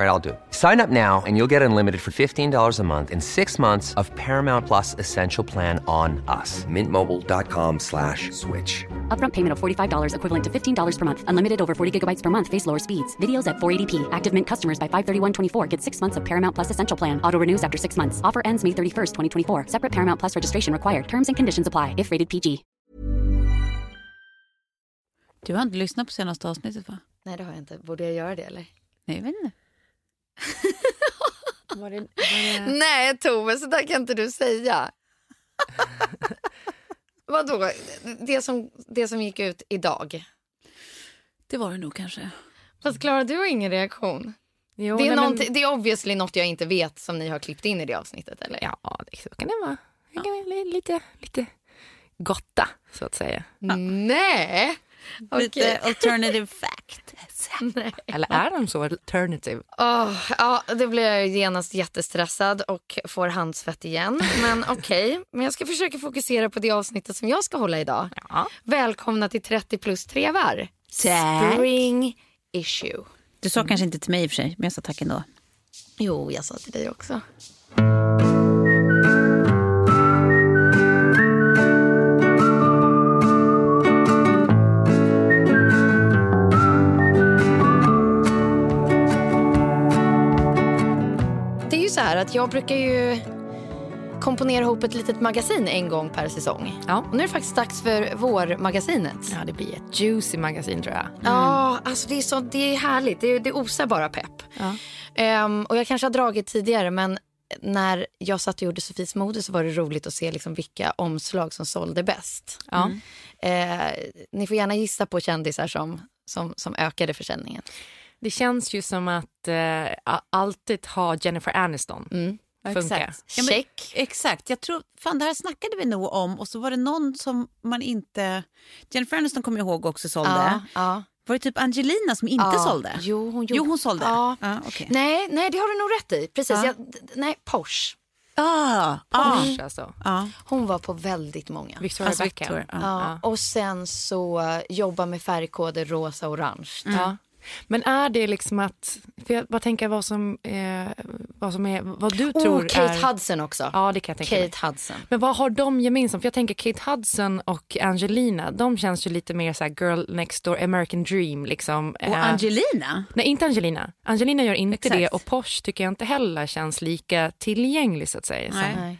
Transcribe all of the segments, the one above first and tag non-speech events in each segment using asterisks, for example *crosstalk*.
All right, I'll do it. Sign up now and you'll get unlimited for $15 a month in six months of Paramount Plus Essential Plan on us. Mintmobile.com slash switch. Upfront payment of $45 equivalent to $15 per month. Unlimited over 40 gigabytes per month. Face lower speeds. Videos at 480p. Active Mint customers by 531.24 get six months of Paramount Plus Essential Plan. Auto renews after six months. Offer ends May 31st, 2024. Separate Paramount Plus registration required. Terms and conditions apply if rated PG. Du har inte lyssnat på senaste avsnittet va? Nej, det har jag inte. Borde jag göra det eller? Nej, jag vet inte. *laughs* Var det, var det... Nej, Tove, så där kan inte du säga. *laughs* Vadå? Det som, det som gick ut idag? Det var det nog kanske. Fast Klara, du har ingen reaktion. Jo, det, är nej, men- det är obviously något jag inte vet som ni har klippt in i det avsnittet, eller? Ja, det så kan det vara. Vara lite, lite gotta, så att säga. Nej! Lite alternative *laughs* fact. Eller är de så alternative? Åh, ja, det blir jag genast jättestressad och får handsvett igen. Men *laughs* okej, men jag ska försöka fokusera på det avsnittet som jag ska hålla idag. Ja. Välkomna till 30 plus trevar. Tack. Spring issue. Du sa kanske inte till mig i och för sig, men jag sa tack ändå. Jo, jag sa till dig också. Här att jag brukar ju komponera ihop ett litet magasin en gång per säsong. Ja. Och nu är det faktiskt dags för vårmagasinet. Ja, det blir ett juicy magasin tror jag. Ja, alltså det är, så, det är härligt. Det, det osar bara pepp. Ja. Ehm, och jag kanske har dragit tidigare, men när jag satt och gjorde Sofies mode så var det roligt att se liksom vilka omslag som sålde bäst. Ja. Eh, ni får gärna gissa på kändisar som, som, som ökade försäljningen. Det känns ju som att eh, alltid ha Jennifer Aniston. Mm. Funkar. Exakt. Ja, men, Check. exakt. Jag tror, fan det här snackade vi nog om och så var det någon som man inte... Jennifer Aniston kommer jag ihåg också sålde. Ja, ja. Var det typ Angelina som inte Ja. sålde? Jo, hon, Jo, hon sålde. Ja. Ja, okej. Nej, nej, det har du nog rätt i. Precis. Ja. Jag, nej, Porsche. Ah, ah, Porsche alltså. ah. Hon var på väldigt många. Victoria Alltså, Beckham. Victoria, ja. Ja, och sen så uh, jobba med färgkoder rosa och orange. Ja. Men är det liksom att, för jag bara tänker vad som, eh, vad som är, vad du Oh, tror Kate är... Hudson också. Ja, det kan jag tänka mig. Kate Hudson. Men vad har de gemensamt? För jag tänker Kate Hudson och Angelina, de känns ju lite mer så här girl next door, American dream liksom. Och Eh, Angelina? Nej, inte Angelina. Angelina gör inte Exakt. det och Porsche tycker jag inte heller känns lika tillgänglig så att säga. Nej.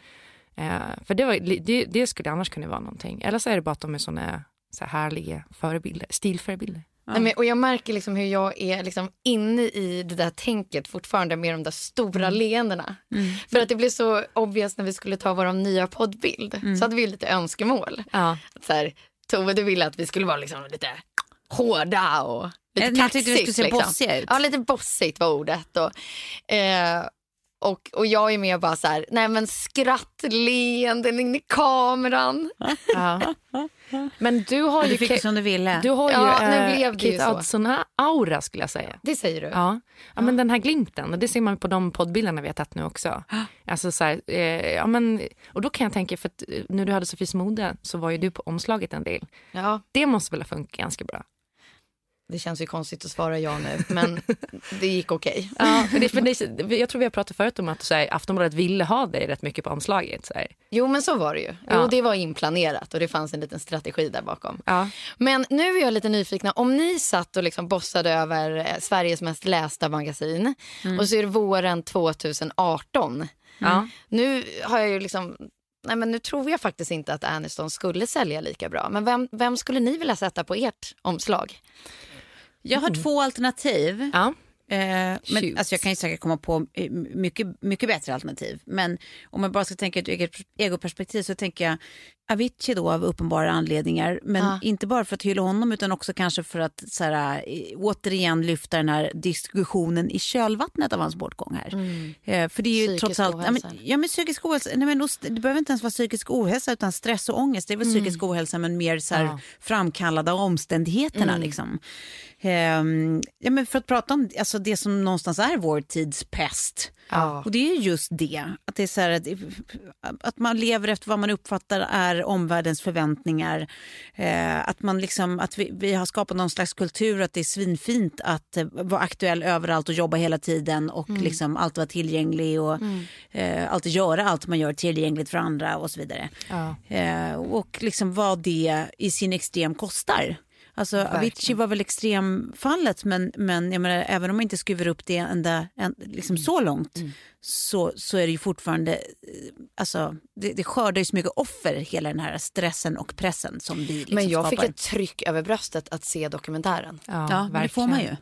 Som, eh, för det, var, det, det skulle annars kunna vara någonting. Eller så är det bara att de är såna så här härliga förebilder, stilförebilder. Nej, men, och jag märker liksom hur jag är liksom inne i det där tänket fortfarande med de där stora leendena. För att det blev så obvious när vi skulle ta vår nya poddbild. Så hade vi lite önskemål. Ja. Så här, Tove, du ville att vi skulle vara liksom lite hårda och lite Jag tyckte vi kaxigt. skulle se liksom. bossiga ut. Ja, lite bossigt var ordet. Och, eh, och, och jag är med bara så här, nej men skrattleenden in i kameran. Ja. Men du har Du ju, fick ju som du ville. du har ju Ja, nu eh, blev det ju Kate så. Hudson-aura skulle jag säga. Det säger du? Ja. ja, men den här glimten, och det ser man på de poddbilderna vi har tagit nu också. Alltså så här, eh, ja, men, och då kan jag tänka, för att eh, när du hade Sofies mode så var ju du på omslaget en del. Ja. Det måste väl ha funkat ganska bra? Det känns ju konstigt att svara ja nu, men *laughs* det gick okej. Ja, det, för det, jag tror vi har pratat förut om att så här, Aftonbladet ville ha dig rätt mycket på omslaget. Så här. Jo, men så var det ju. Ja. Jo, det var inplanerat och det fanns en liten strategi där bakom. Ja. Men nu är jag lite nyfiken. Om ni satt och liksom bossade över eh, Sveriges mest lästa magasin och så är det våren 2018. Ja. Nu har jag ju liksom... Nej, men nu tror jag faktiskt inte att Aniston skulle sälja lika bra. Men vem, vem skulle ni vilja sätta på ert omslag? Jag har två alternativ. Ja. Eh, men, alltså jag kan ju säkert komma på eh, mycket, mycket bättre alternativ. Men om jag bara ska tänka ur ett eget egoperspektiv så tänker jag Avicii då av uppenbara anledningar. Men Ja. inte bara för att hylla honom utan också kanske för att så här, eh, återigen lyfta den här diskussionen i kölvattnet av hans bortgång här. Eh, för det är ju Psykisk trots allt... Ja men, ohälsa. ja, men psykisk ohälsa. Nej, men, det behöver inte ens vara psykisk ohälsa utan stress och ångest. Det är väl psykisk ohälsa men mer så här, Ja. framkallade av omständigheterna. Liksom. Ehm, ja, men för att prata om alltså det som någonstans är vår tids pest. Ja. Och det är just det, att, det är så här, att, man lever efter vad man uppfattar är omvärldens förväntningar. Eh, att man liksom, att vi, vi har skapat någon slags kultur att det är svinfint att eh, vara aktuell överallt och jobba hela tiden och liksom alltid vara tillgänglig och eh, alltid göra allt man gör tillgängligt för andra och så vidare. Ja. Eh, och liksom vad det i sin extrem kostar. Alltså Avicii var väl extremfallet men, men jag menar, även om man inte skruvar upp det ända, en, liksom så långt så, så är det ju fortfarande, eh, alltså det, det skördar ju så mycket offer hela den här stressen och pressen som vi liksom Men jag fick skapar. ett tryck över bröstet att se dokumentären. Ja, Ja, men det får man ju.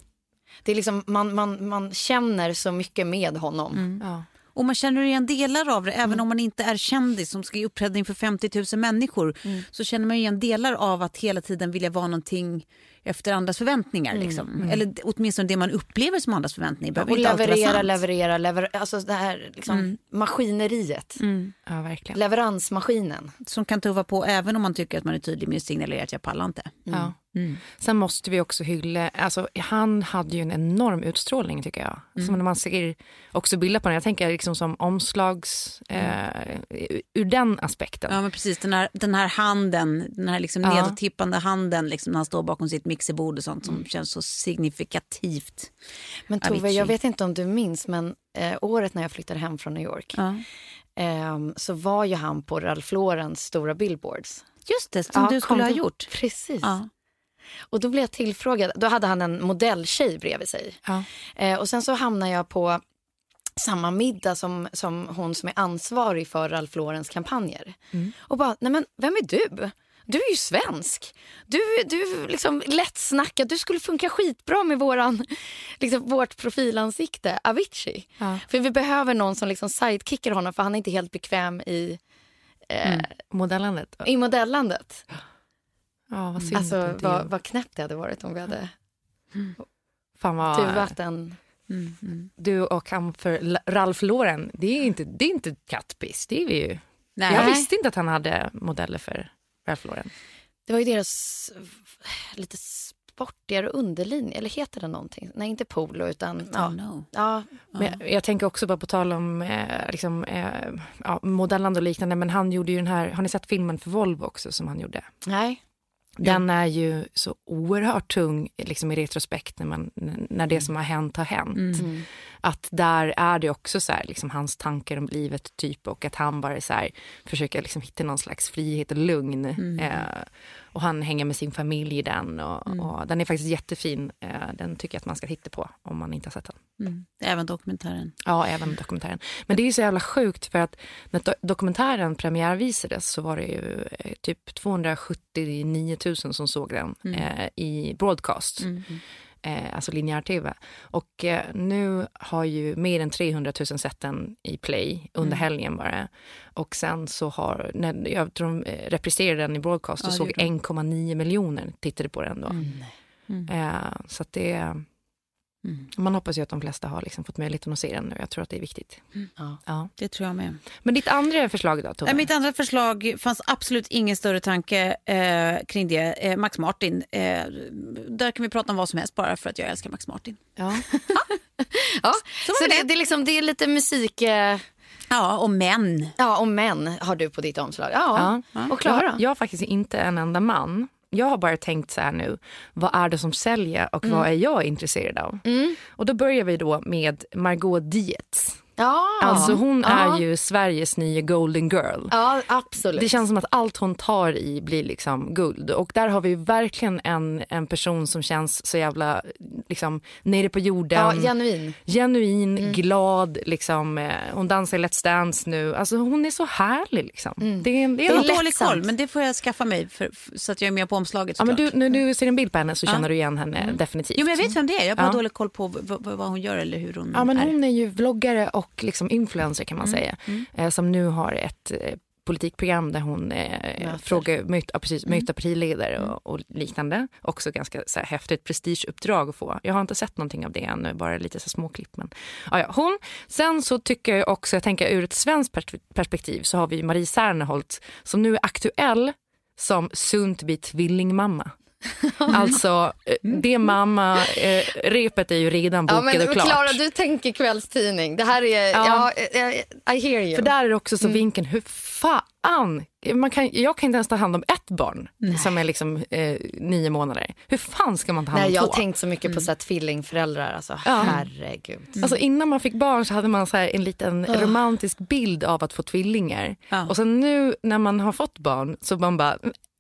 Det är liksom, man, man, man känner så mycket med honom. Ja. Och man känner igen delar av det, även om man inte är kändis som ska uppträda inför 50 000 människor. Så känner man igen delar av att hela tiden vilja vara någonting efter andras förväntningar. Liksom. Eller åtminstone det man upplever som andras förväntningar. Behöver Och inte leverera, leverera, leverera. Alltså det här liksom, maskineriet. ja, verkligen. Leveransmaskinen. Som kan tuffa på även om man tycker att man är tydlig med att signalera att jag pallar inte. Ja. Sen måste vi också hylla, alltså, han hade ju en enorm utstrålning tycker jag. Som när man ser också bilder på den, jag tänker liksom som omslags, eh, ur den aspekten. Ja men precis, den här, den här handen, den här liksom Ja. nedåttippande handen liksom, när han står bakom sitt mixerbord och sånt som känns så signifikativt. Men Tove, Avicii. jag vet inte om du minns, men eh, året när jag flyttade hem från New York Ja. ehm, så var ju han på Ralph Laurens stora billboards. Just det, som Ja, du skulle ha gjort. Precis. Ja. Och då blev jag tillfrågad. Då hade han en modelltjej bredvid sig. Eh, och sen så hamnade jag på samma middag som, som hon som är ansvarig för Ralph Laurens kampanjer. Och bara, nej men vem är du? Du är ju svensk. Du, du är liksom lättsnackad. Du skulle funka skitbra med våran, liksom, vårt profilansikte, Avicii. Ja. För vi behöver någon som liksom sidekickar honom för han är inte helt bekväm i, eh, Modellandet. i modellandet. Ja, vad synd Alltså vad, vad knäppt det hade varit om vi hade Fan vad, tuvat en... du och han för Ralph Lauren, det är inte, det är inte kattpiss, det är vi ju. Nej. Jag visste inte att han hade modeller för Ralph Lauren. Det var ju deras lite sportigare underlinje, eller heter det någonting? Nej, inte polo utan... Ja, ja, Men jag, jag tänker också bara på tal om eh, liksom, eh, ja, modellande och liknande, men han gjorde ju den här, har ni sett filmen för Volvo också som han gjorde? nej. Den är ju så oerhört tung liksom i retrospekt när, man, när det som har hänt har hänt. Mm. Att där är det också så här, liksom hans tankar om livet typ och att han bara så här, försöker liksom hitta någon slags frihet och lugn. Eh, och han hänger med sin familj i den och, och den är faktiskt jättefin. Eh, den tycker jag att man ska titta på om man inte har sett den. Mm. Även dokumentären. Ja, även dokumentären. Men det är ju så jävla sjukt för att när do- dokumentären premiärvisades så var det ju eh, typ 279 000 som såg den eh, i broadcast. Eh, alltså linjär tv. Och eh, nu har ju mer än 300 000 sett den i play under helgen bara. Och sen så har, när, jag tror de eh, repriserade den i broadcast och Ja, såg gjorde de. 1,9 miljoner tittade på den då. Eh, så att det, man hoppas ju att de flesta har liksom fått möjligheten att se den nu. Jag tror att det är viktigt. Ja. Ja. Det tror jag med. Men ditt andra förslag då, Tove? Mitt andra förslag fanns absolut ingen större tanke eh, kring det. Eh, Max Martin. Eh, där kan vi prata om vad som helst bara för att jag älskar Max Martin. Ja. *laughs* *laughs* Ja, så, det, det, är liksom, det är lite musik... Eh, Ja, och män. ja, och män har du på ditt omslag. Ja, och Klara? Jag, jag har faktiskt inte en enda man. Jag har bara tänkt så här nu, vad är det som säljer och vad är jag intresserad av? Och då börjar vi då med Margot Dietz. Ja, Alltså hon ja. är ju Sveriges nya golden girl. Ja, absolut. Det känns som att allt hon tar i blir liksom guld. Och där har vi verkligen en, en person som känns så jävla liksom, nere på jorden. ja, genuin. Genuin, Mm. glad, liksom, eh, hon dansar i Let's Dance nu. Alltså, hon är så härlig. Liksom. Det, är- det är har något- dålig lättsamt. koll, men det får jag skaffa mig för, för, så att jag är med på omslaget ja, men du, när du ser en bild på henne så känner du igen henne definitivt. Jo, men jag vet vem det är. Jag har bara Ja. dålig koll på vad hon gör eller hur hon Ja, men är. hon är ju vloggare och liksom influencer kan man Mm. säga. Eh, som nu har ett eh, politikprogram där hon eh, frågar, möter, ja, precis, Mm. partiledare och, och liknande. Också ganska så här, häftigt prestigeuppdrag att få. Jag har inte sett någonting av det ännu, bara lite så små klipp. Men, ja, ja, hon. Sen så tycker jag också, jag tänker ur ett svenskt pers- perspektiv så har vi Marie Serneholt som nu är aktuell som to be tvillingmamma. *laughs* Alltså, eh, det mamma, eh, repet är ju redan Ja, bokat men och klart. Klara, du tänker kvällstidning. Det här är... Ja. Ja. I, hear you. För där är det också så vinkeln, hur fan, man kan, jag kan inte ens ta hand om ett barn som är liksom eh, nio månader. Hur fan ska man ta hand om Nej, jag har tänkt så mycket på så här, tvillingföräldrar. Alltså, Ja. Herregud. Alltså innan man fick barn så hade man så här en liten romantisk bild av att få tvillingar. Ja. Och sen nu när man har fått barn så man bara,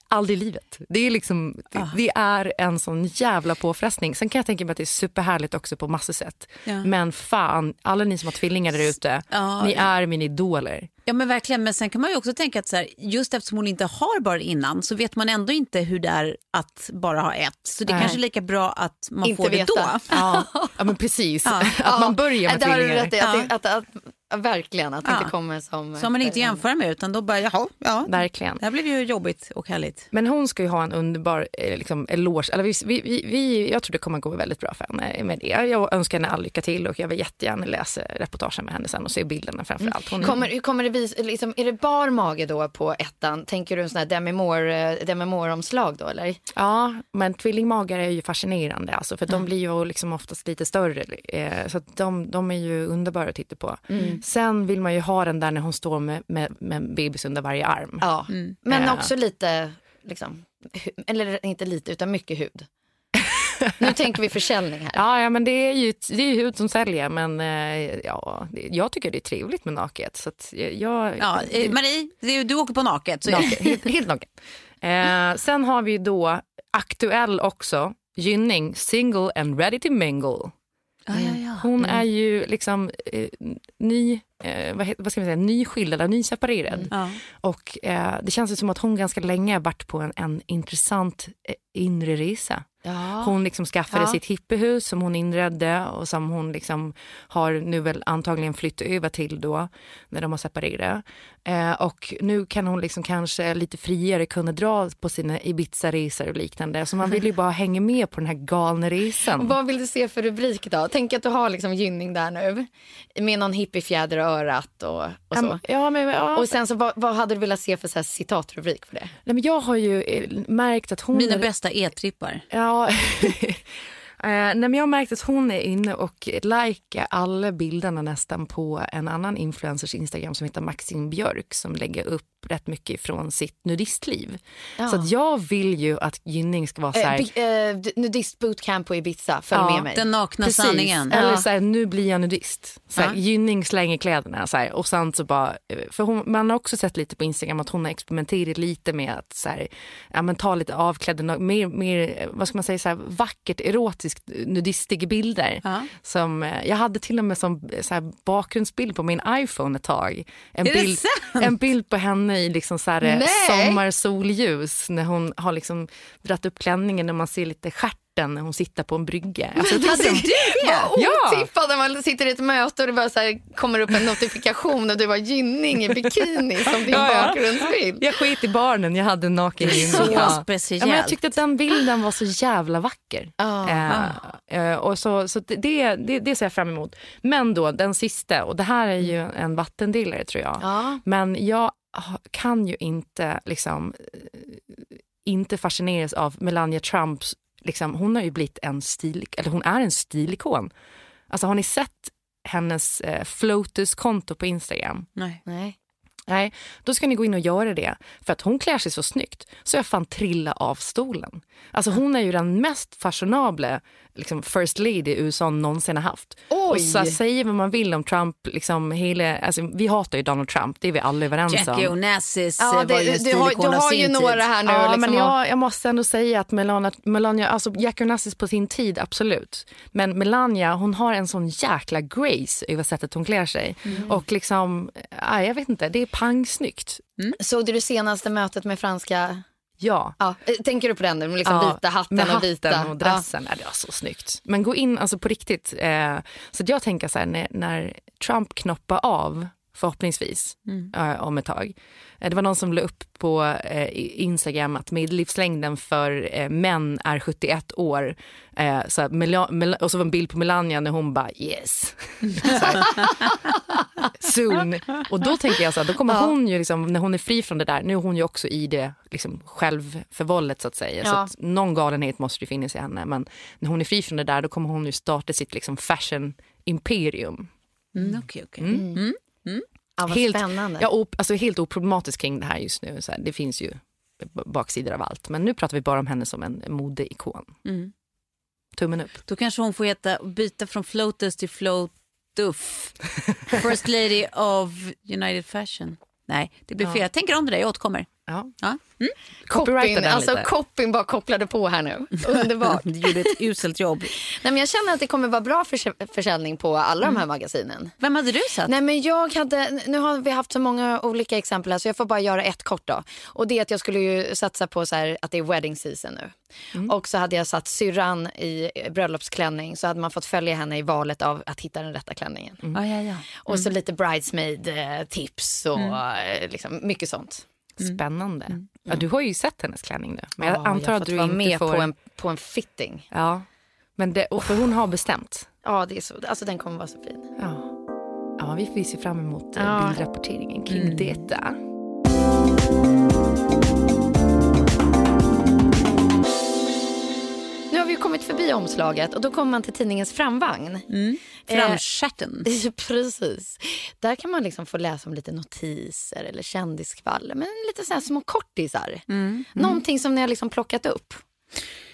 aldrig i livet. Det är, liksom, det, det är en sån jävla påfrestning. Sen kan jag tänka mig att det är superhärligt också på massor sätt. Ja. Men fan, alla ni som har tvillingar där ute, Ja. ni är mina idoler. Ja men verkligen, men sen kan man ju också tänka att så här, just eftersom hon inte har barn innan så vet man ändå inte hur det är att bara ha ett. Så det är kanske är lika bra att man Inte får det veta. då. Ja, ja men precis. *laughs* Ja. Att man börjar med det har du tvillingar. rätt i. Att, det- att, att, att, verkligen, att det Ja. inte kommer som... Som man inte jämför med utan då bara, jaha, ja. Verkligen. Det här blev ju jobbigt och härligt. Men hon ska ju ha en underbar eh, liksom, eloge. Eller vi, vi, vi, vi, jag tror det kommer gå väldigt bra för henne med det. Jag önskar henne all lycka till och jag vill jättegärna läsa reportagen med henne sen och se bilderna framför allt. Hon, Kommer, kommer det vis, liksom, är det bar mage då på ettan? Tänker du en sån här Demi Moore, eh, Demi Moore-omslag då eller? Ja, men tvillingmagar är ju fascinerande alltså, för de blir ju liksom oftast lite större. Eh, så att de, de är ju underbara att titta på. Sen vill man ju ha den där när hon står med, med, med bebis under varje arm. Ja, men Eh. också lite, liksom, eller inte lite utan mycket hud. *laughs* nu tänker vi försäljning här. Ja, ja men det är ju det är ju hud som säljer men eh, ja, jag tycker det är trevligt med naket. Så att jag, Ja, eh, Marie, det- du åker på naket. Så naken, helt, helt naken. Eh, sen har vi då aktuell också, Gynning, single and ready to mingle. Ja, ja, ja. Hon är ju liksom eh, ny, eh, vad, vad ska man säga, nyskild eller nyseparerad. Ja. Och eh, det känns ju som att hon ganska länge har varit på en, en intressant eh, inre resa. Ja. Hon liksom skaffade Ja. sitt hippiehus som hon inredde och som hon liksom har nu väl antagligen flyttat över till då när de har separerat. Eh, och nu kan hon liksom kanske lite friare kunna dra på sina Ibiza-resor och liknande. Så man vill ju bara hänga med på den här galna resan. Vad vill du se för rubrik då? Tänk att du har liksom gynning där nu med någon hippiefjäder örat och, och så. Ja, men, ja. Och sen så vad, vad hade du velat se för så här citatrubrik för det? Nej, men jag har ju eh, märkt att hon... Mina är- bästa e-trippar. Ja. *laughs* Eh, nej, men jag har märkt att hon är inne och likar alla bilderna nästan på en annan influencers Instagram som heter Maxine Björk som lägger upp rätt mycket från sitt nudistliv. Så att jag vill ju att Gynning ska vara så här... Eh, eh, nudist bootcamp på Ibiza, följ Ja, med mig. Den nakna Precis. sanningen. Eller Ja. så här, nu blir jag nudist. Så här, Ja. Gynning slänger kläderna så här, och sen så bara, för hon, man har också sett lite på Instagram att hon har experimenterat lite med att så här, ja, men ta lite avklädda, mer, mer, vad ska man säga, så här, vackert erotiskt nudistiga bilder. Ja. Som, eh, jag hade till och med som så här, bakgrundsbild på min iPhone ett tag. En, Är bild, en bild på henne i liksom så här, eh, sommarsolljus när hon har liksom dratt upp klänningen när man ser lite stjärten när hon sitter på en brygga. *laughs* Alltså, Hade de- du det? Vad Ja. otippat när man sitter i ett möte och det bara så här kommer upp en notifikation och du var gynning i bikini *laughs* som din Ja, ja. bakgrundsbild. Jag skit i barnen, jag hade naken gynning. Så Ja. speciellt. Ja, men jag tyckte att den bilden var så jävla vacker. Ja. Eh, eh, och så så det, det, det ser jag fram emot. Men då den sista, och det här är ju en vattendelare tror jag. Ja. Men jag kan ju inte liksom eh, inte fascineras av Melania Trumps, liksom, hon har ju blivit en stil, eller hon är en stilikon. Alltså har ni sett hennes eh, Flotus-konto på Instagram? Nej. Nej. Nej, då ska ni gå in och göra det. För att hon klär sig så snyggt så jag fan trilla av stolen. Alltså hon är ju den mest fashionable liksom, first lady USA någonsin har haft. Oj. Och så säger vad man vill om Trump, liksom, hela, alltså, vi hatar ju Donald Trump, det är vi alla överens om. Jackie Onassis Ja, eh, var ju det, en du, har, du har ju några här nu. Ja, liksom, men jag, jag måste ändå säga att Melania, Melania alltså Jackie Onassis på sin tid, absolut. Men Melania, hon har en sån jäkla grace över sättet hon klär sig. Mm. Och liksom, ja, jag vet inte, det är pangsnyggt. Såg du det senaste mötet med franska... Ja. Ja, eh, tänker du på den? Liksom Ja, vita hatten med och vita... hatten och dressen. Ja. det var så snyggt. Men gå in alltså på riktigt. Eh, så jag tänker så här, när, när Trump knoppar av, förhoppningsvis, eh, om ett tag. Eh, det var någon som la upp på eh, Instagram att medellivslängden för män är 71 år. Så här, och så var en bild på Melania när hon bara yes. *laughs* Så. Soon. Och då tänker jag så här, då kommer hon ju liksom, när hon är fri från det där, nu är hon ju också i det liksom självförvållet så att säga. Så Ja. att någon galenhet måste ju finnas i henne. Men när hon är fri från det där, då kommer hon ju starta sitt liksom fashion imperium. Mm, okej, okej. Ja, vad helt, spännande. Ja, op, alltså helt oproblematiskt kring det här just nu. Så här, det finns ju baksidor av allt. Men nu pratar vi bara om henne som en modeikon. Mm. Tummen upp. Då kanske hon får heta, byta från Flotus till Flotuff. First lady of United Fashion. Nej, det blir fel. Jag tänker om det där, jag återkommer. Ja. Ja. Copyrighta Copyn, alltså lite. copyn bara kopplade på här nu. Underbart. *laughs* Du gjorde ett uselt jobb. Nej, men jag känner att det kommer vara bra förs- försäljning på alla de här magasinen. Vem hade du sett? Nej, men jag hade, nu har vi haft så många olika exempel här så jag får bara göra ett kort då. Och det är att jag skulle ju satsa på så här, att det är wedding season nu. Och så hade jag satt syrran i bröllopsklänning så hade man fått följa henne i valet av att hitta den rätta klänningen. Ja, ja. Och så lite bridesmaid eh, och eh, liksom, mycket sånt. Spännande. Ja, du har ju sett hennes klänning nu. Men jag Ja, antar har att du inte med får... på, en, på en fitting. Ja. Men det, och för hon har bestämt. Ja, det är så. Alltså den kommer vara så fin. Ja. Ja, vi får se fram emot eh, Ja. bildrapporteringen kring detta. Kommit förbi omslaget och då kommer man till tidningens framvagn. Framstjärten. *laughs* Eh, Precis. Där kan man liksom få läsa om lite notiser eller kändiskvaller. Men lite så små kortisar. Någonting som ni har liksom plockat upp.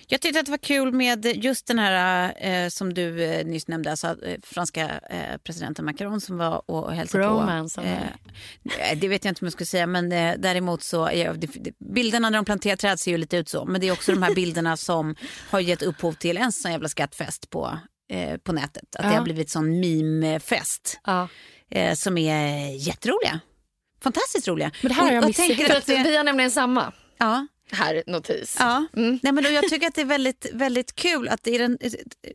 Jag tyckte att det var kul med just den här eh, som du eh, nyss nämnde, alltså, eh, franska eh, presidenten Macron som var och hälsade Bromance, på. Eh, det vet jag inte om jag skulle säga, men eh, däremot så, ja, det, det, bilderna när de planterar träd ser ju lite ut så, men det är också de här bilderna *laughs* som har gett upphov till en sån jävla skattfest på, eh, på nätet. Att det Ja. har blivit sån meme-fest Ja. eh, som är jätteroliga. Fantastiskt roliga. Men det här har Och- jag och missat det- vi har nämligen samma Ja, här notis. Ja, Nej, men då, jag tycker att det är väldigt, väldigt kul att det är den,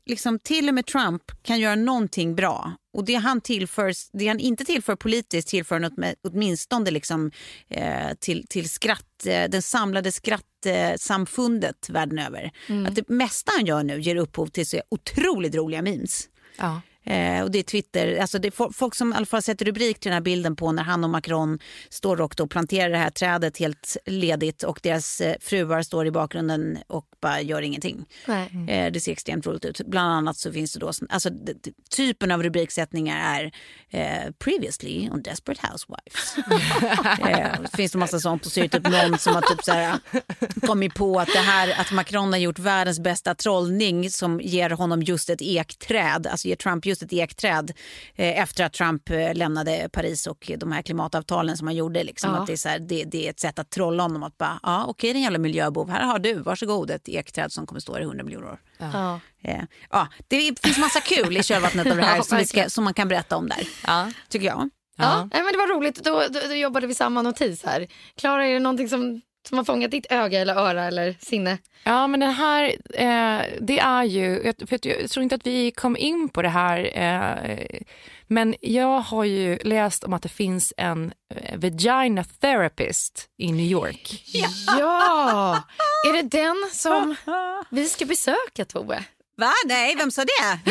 liksom, till och med Trump kan göra någonting bra. Och det han, tillför, det han inte tillför politiskt tillför något med, åtminstone liksom, eh, till, till skratt, eh, den samlade skrattsamfundet världen över. Att det mesta han gör nu ger upphov till så otroligt roliga memes. Ja. Eh, och det är Twitter, alltså det är fo- folk som i alla fall sätter rubrik till den här bilden på när han och Macron står och då planterar det här trädet helt ledigt och deras eh, fruar står i bakgrunden och bara gör ingenting. Nej. Eh, det ser extremt roligt ut. Bland annat så finns det då, alltså typen av rubriksättningar är eh, previously on Desperate Housewives. *laughs* eh, det finns det massa sånt och så är det typ någon som har typ så här, kommit på att det här att Macron har gjort världens bästa trollning som ger honom just ett ekträd, alltså ger Trump just ett ekträd eh, efter att Trump eh, lämnade Paris och de här klimatavtalen som han gjorde. Liksom, Ja. att det, är så här, det, det är ett sätt att trolla honom. Att bara, ja, okej din jävla miljöbov, här har du, varsågod ett ekträd som kommer stå i 100 miljoner år. Ja. Eh, ja, det finns massa kul i kölvattnet av det här *laughs* Ja, som, vi ska, som man kan berätta om där. Ja. Tycker jag. Ja. Nej, men det var roligt. Då, då, då jobbade vi samma notis här. Klara, är det någonting som, som har fångat ditt öga eller öra eller sinne? Ja, men den här, eh, det är ju, jag, för att jag tror inte att vi kom in på det här, eh, men jag har ju läst om att det finns en eh, vagina therapist i New York. Ja! är det den som vi ska besöka, Tove? Va? Nej, vem sa det? *laughs*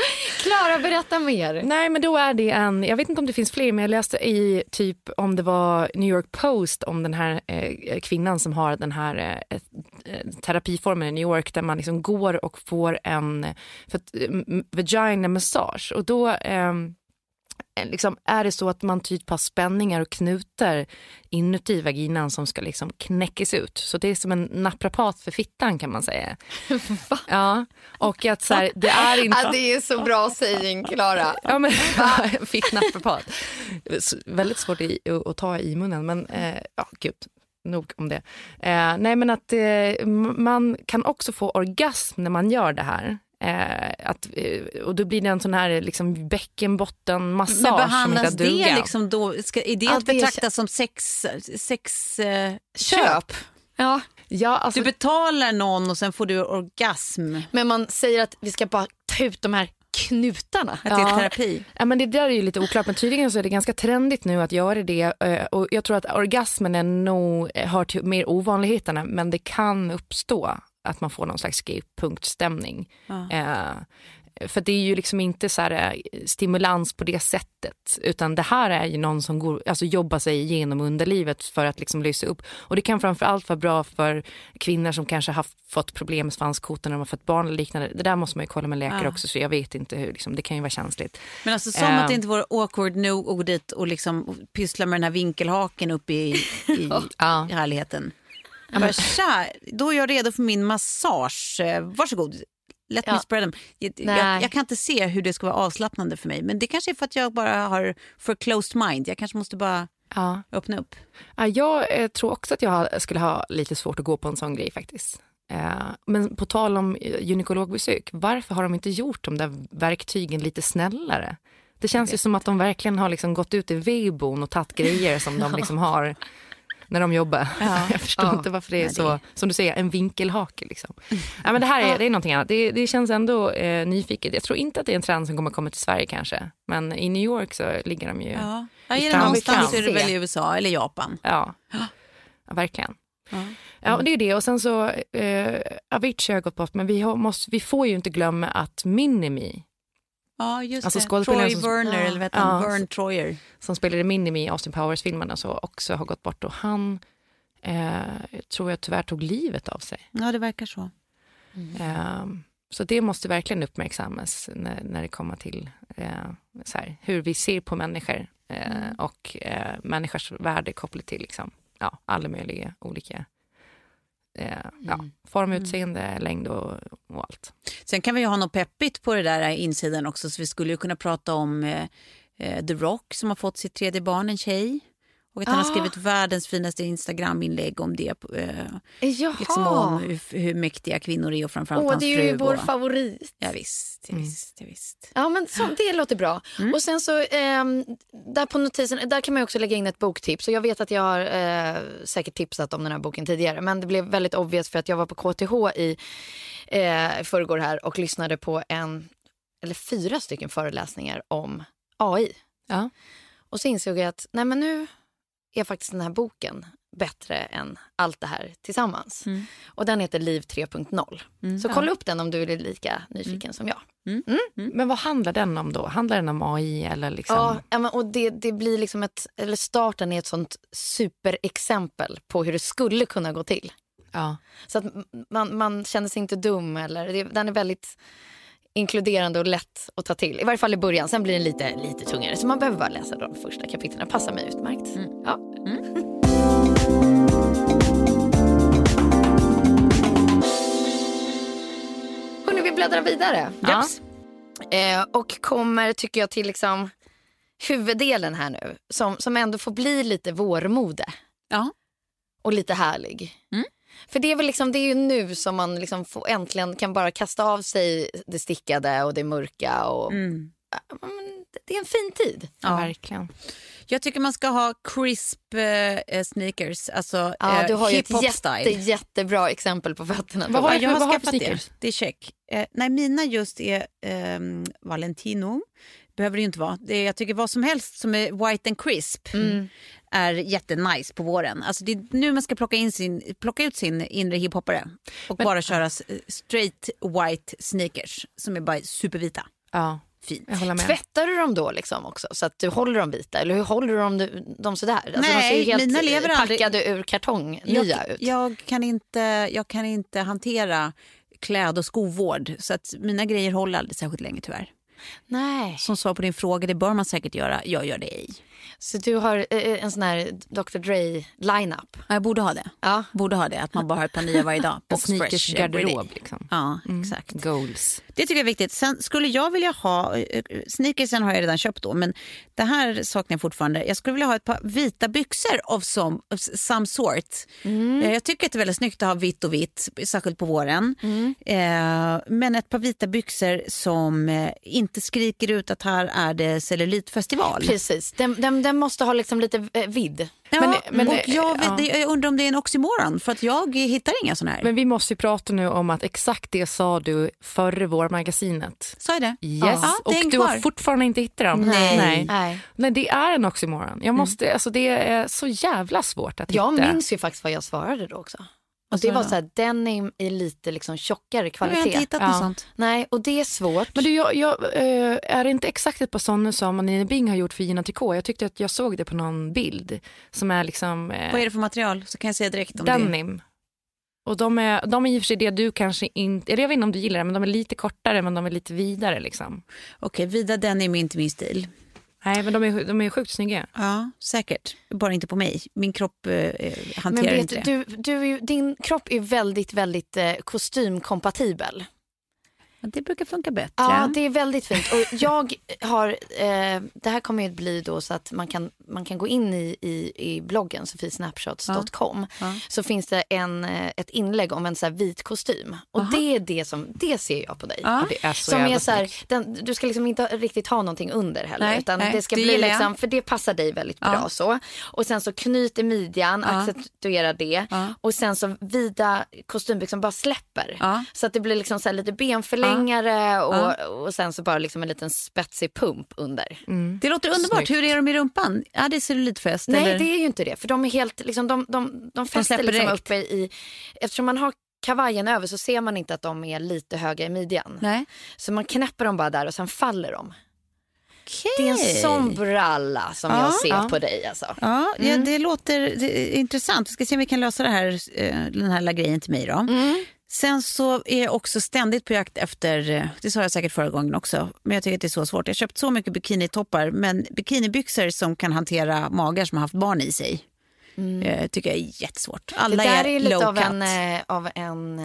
*laughs* Klara, berätta mer. Nej, men då är det en, jag vet inte om det finns fler, men jag läste i typ om det var New York Post om den här eh, kvinnan som har den här eh, eh terapiformen i New York där man liksom går och får en för eh, m- vagina massage och då eh, liksom, är det så att man typ har spänningar och knutar inuti vaginan som ska liksom knäckes ut. Så det är som en naprapat för fittan kan man säga. *laughs* Ja, och att så här, det är inte... Ja, det är så bra saying, Klara. Ja, men *laughs* fick naprapat. Väldigt svårt i, att ta i munnen, men eh, ja, gud. Nog om det. Eh, nej, men att eh, man kan också få orgasm när man gör det här. Eh, att, eh, och då blir det en sån här liksom, bäckenbottenmassage Men som behandlas heter det duga. liksom då, ska, är det att det är- betrakta som sex, sex eh, Köp. Ja, Ja, alltså, Du betalar någon och sen får du orgasm. men man säger att vi ska bara ta ut de här knutarna. Att det är terapi. Ja, men det där är ju lite oklart, men tydligen så är det ganska trendigt nu att göra det. eh, Och jag tror att orgasmen är nog, eh, hör till mer ovanligheterna, men det kan uppstå att man får någon slags G-punktstämning. Eh, för det är ju liksom inte så här, eh, stimulans på det sättet, utan det här är ju någon som går, alltså jobbar sig igenom underlivet för att liksom lösa upp. Och det kan framförallt vara bra för kvinnor som kanske har fått problem med svanskotan när de har fått barn eller liknande. Det där måste man ju kolla med läkare Ja. också, så jag vet inte hur, liksom, det kan ju vara känsligt. Men alltså som Eh. att det inte vore awkward nog att gå dit och liksom pyssla med den här vinkelhaken uppe i, i, *laughs* Ja. härligheten. Jag bara, tja, då är jag redo för min massage. Eh, Varsågod. Let me Ja. spread them. Jag, jag, jag kan inte se hur det ska vara avslappnande för mig. Men det kanske är för att jag bara har för closed mind. Jag kanske måste bara Ja. öppna upp. Ja, jag eh, tror också att jag skulle ha lite svårt att gå på en sån grej faktiskt. Eh, men på tal om eh, gynekologbesök, varför har de inte gjort de där verktygen lite snällare? Det känns ju som att de verkligen har liksom gått ut i Weibon och tagit grejer som de *laughs* liksom har när de jobbar. *laughs* Jag förstår Ja. inte varför det är Nej, det- så, som du säger, en vinkelhake. Liksom. Ja, men det här är, det är någonting annat. Det, det känns ändå eh, nyfiket. Jag tror inte att det är en trend som kommer komma till Sverige kanske. Men i New York så ligger de ju... Ja. Ja, är det någonstans så är det väl i USA eller Japan. Ja, ja verkligen. Ja, och det är det. Och sen så, eh, Avicii har jag gått bort, men vi, har, måste, vi får ju inte glömma att Minimi, Ja, just Alltså det. skådespelaren Troy som- Werner, Ja. eller vet han, Ja. Vern Troyer. som spelade Minimi i Austin Powers-filmerna, så också har gått bort. Och han eh, tror jag tyvärr tog livet av sig. Ja, det verkar så. Eh, så det måste verkligen uppmärksammas när, när det kommer till eh, så här, hur vi ser på människor eh, och eh, människors värde kopplat till liksom, ja, alla möjliga olika eh, ja, form, utseende, längd och, och allt. Sen kan vi ju ha något peppigt på det där insidan också. Så vi skulle ju kunna prata om eh, eh, The Rock som har fått sitt tredje barn, en tjej. Och att han har Ah. skrivit världens finaste Instagram-inlägg om det. Eh, Jaha. liksom om hur, hur mäktiga kvinnor är och framförallt Åh, hans det är fru. ju vår och, favorit. ja, visst, ja, visst, ja, visst. Ja, men så, det låter bra. Och sen så, ehm, där på notisen, där kan man också lägga in ett boktips. Och jag vet att jag har eh, säkert tipsat om den här boken tidigare. Men det blev väldigt obvious för att jag var på KTH i eh, förrgår här och lyssnade på en, eller fyra stycken föreläsningar om AI. Ja. Och så insåg jag att nej men nu är faktiskt den här boken bättre än allt det här tillsammans. Och den heter Liv 3.0. Så kolla upp den om du är lika nyfiken som jag. Men vad handlar den om då? Handlar den om AI eller liksom? Ja, ja, och det, det blir liksom ett, eller starten är ett sånt superexempel på hur det skulle kunna gå till. Ja. Så att man, man känner sig inte dum eller, det, den är väldigt inkluderande och lätt att ta till. I varje fall i början, sen blir den lite, lite tungare. Så man behöver bara läsa de första kapitlen, passar mig utmärkt. Ja. Hörrni, vi bläddrar vidare. Japs. Eh, och kommer, tycker jag, till liksom huvuddelen här nu. Som, som ändå får bli lite vårmode Ja. och lite härlig. Mm. För det är väl liksom, det är ju nu som man liksom får, äntligen kan bara kasta av sig det stickade och det mörka. Och, Mm. Ja, men det är en fin tid. Ja, verkligen. Jag tycker man ska ha crisp eh, sneakers, alltså Ja, eh, du har ju ett jätte, jättebra exempel på fötterna. Vad har Ja, du jag för- har för skaffat det. sneakers? Det är check. Eh, nej, mina just är ehm, Valentino. Behöver det ju inte vara. Det är, jag tycker vad som helst som är white and crisp Mm. Är jättenice på våren. Alltså det är nu man ska plocka, in sin, plocka ut sin inre hiphoppare och bara köra s- straight white sneakers som är bara supervita. Ja, Fint. jag håller med. Tvättar du dem då liksom också så att du håller dem vita? Eller hur håller du dem, dem sådär? Alltså, de Nej, ser ju helt mina lever aldrig- packade ur kartong, Jag, nya ut. jag, kan inte, jag kan inte hantera kläd och skovård så att mina grejer håller aldrig särskilt länge tyvärr. Nej. Som svar på din fråga, det bör man säkert göra. Jag gör det ej. Så du har eh, en sån här Dr Dre lineup? Ja, Jag borde ha det. Ja. Borde ha det, att man bara har ett par nya varje dag. *laughs* Every sneakers-garderob. day. Liksom. Ja, exakt. Goals. Det tycker jag är viktigt. Sen skulle jag vilja ha, eh, sneakersen har jag redan köpt då, men det här saknar jag fortfarande. Jag skulle vilja ha ett par vita byxor of some, of some sort. Eh, Jag tycker att det är väldigt snyggt att ha vitt och vitt, särskilt på våren. Eh, men ett par vita byxor som eh, inte skriker ut att här är det cellulitfestival. Precis. Den, den, den måste ha liksom lite eh, vidd. Ja, Men- men- och jag, vet, ja. jag undrar om det är en oxymoron för att jag hittar inga såna här. Men vi måste ju prata nu om att exakt det sa du förra vårmagasinet. Sa jag det? Yes, Ja, och det du har fortfarande inte hittat dem. Nej. Nej. Nej. Men det är en oxymoron. Jag måste, alltså det är så jävla svårt att Jag hitta. minns ju faktiskt vad jag svarade då också. Och det var så här, denim i lite liksom tjockare Jag har kvalitet. inte hittat Ja. något sånt. Nej, och det är svårt. Men du, jag, jag, eh, är det inte exakt ett par sådana som Nina Bing har gjort för Gina Tricot? Jag tyckte att jag såg det på någon bild som är liksom eh, Vad är det för material? Så kan jag säga direkt om det denim. Och de är, de är i och för sig det du kanske inte, eller jag vet inte om du gillar det, men de är lite kortare men de är lite vidare liksom. Okej, vida den är inte min stil. Nej men de är, de är sjukt snygga. Ja, säkert. Bara inte på mig. Min kropp eh, hanterar Men vet inte det. du, du, din kropp är väldigt, väldigt eh, kostymkompatibel. Det brukar funka bättre. Ja, det är väldigt fint. Och jag har, eh, det här kommer ju att bli då så att man kan, man kan gå in i, i, i bloggen sofiesnapshots.com Ja. så finns det en, eh, ett inlägg om en så här vit kostym. Och det är det som, det ser jag på dig. Ja. Det är så Som är så här, den, du ska liksom inte riktigt ha någonting under heller. Nej, utan nej, det ska det bli liksom, för det passar dig väldigt Ja. bra så. Och sen så knyt i midjan, accentuera det. Ja. Och sen så vida kostymbyxor bara släpper. Ja. Så att det blir liksom så här lite benförlängare och, och sen så bara liksom en liten spetsig pump under. Det låter underbart. Snyggt. Hur är de i rumpan? Är det cellulitfäst? Nej eller? det är ju inte det för de är helt, liksom, de, de, de fäster släpper liksom uppe i, eftersom man har kavajen över så ser man inte att de är lite höga i midjan. Nej. Så man knäpper dem bara där och sen faller de. Okej. Det är en sån bralla som Ja, jag ser ja. på dig alltså. Ja, ja, det låter det är intressant. Vi ska se om vi kan lösa det här, eh, den här lilla grejen till mig. Då. Sen så är jag också ständigt på jakt efter, eh, det sa jag säkert förra gången också, men jag tycker att det är så svårt. Jag har köpt så mycket bikinitoppar, men bikinibyxor som kan hantera magar som har haft barn i sig. Eh, tycker jag är jättesvårt. Alla det där är, är, lite av en, eh, av en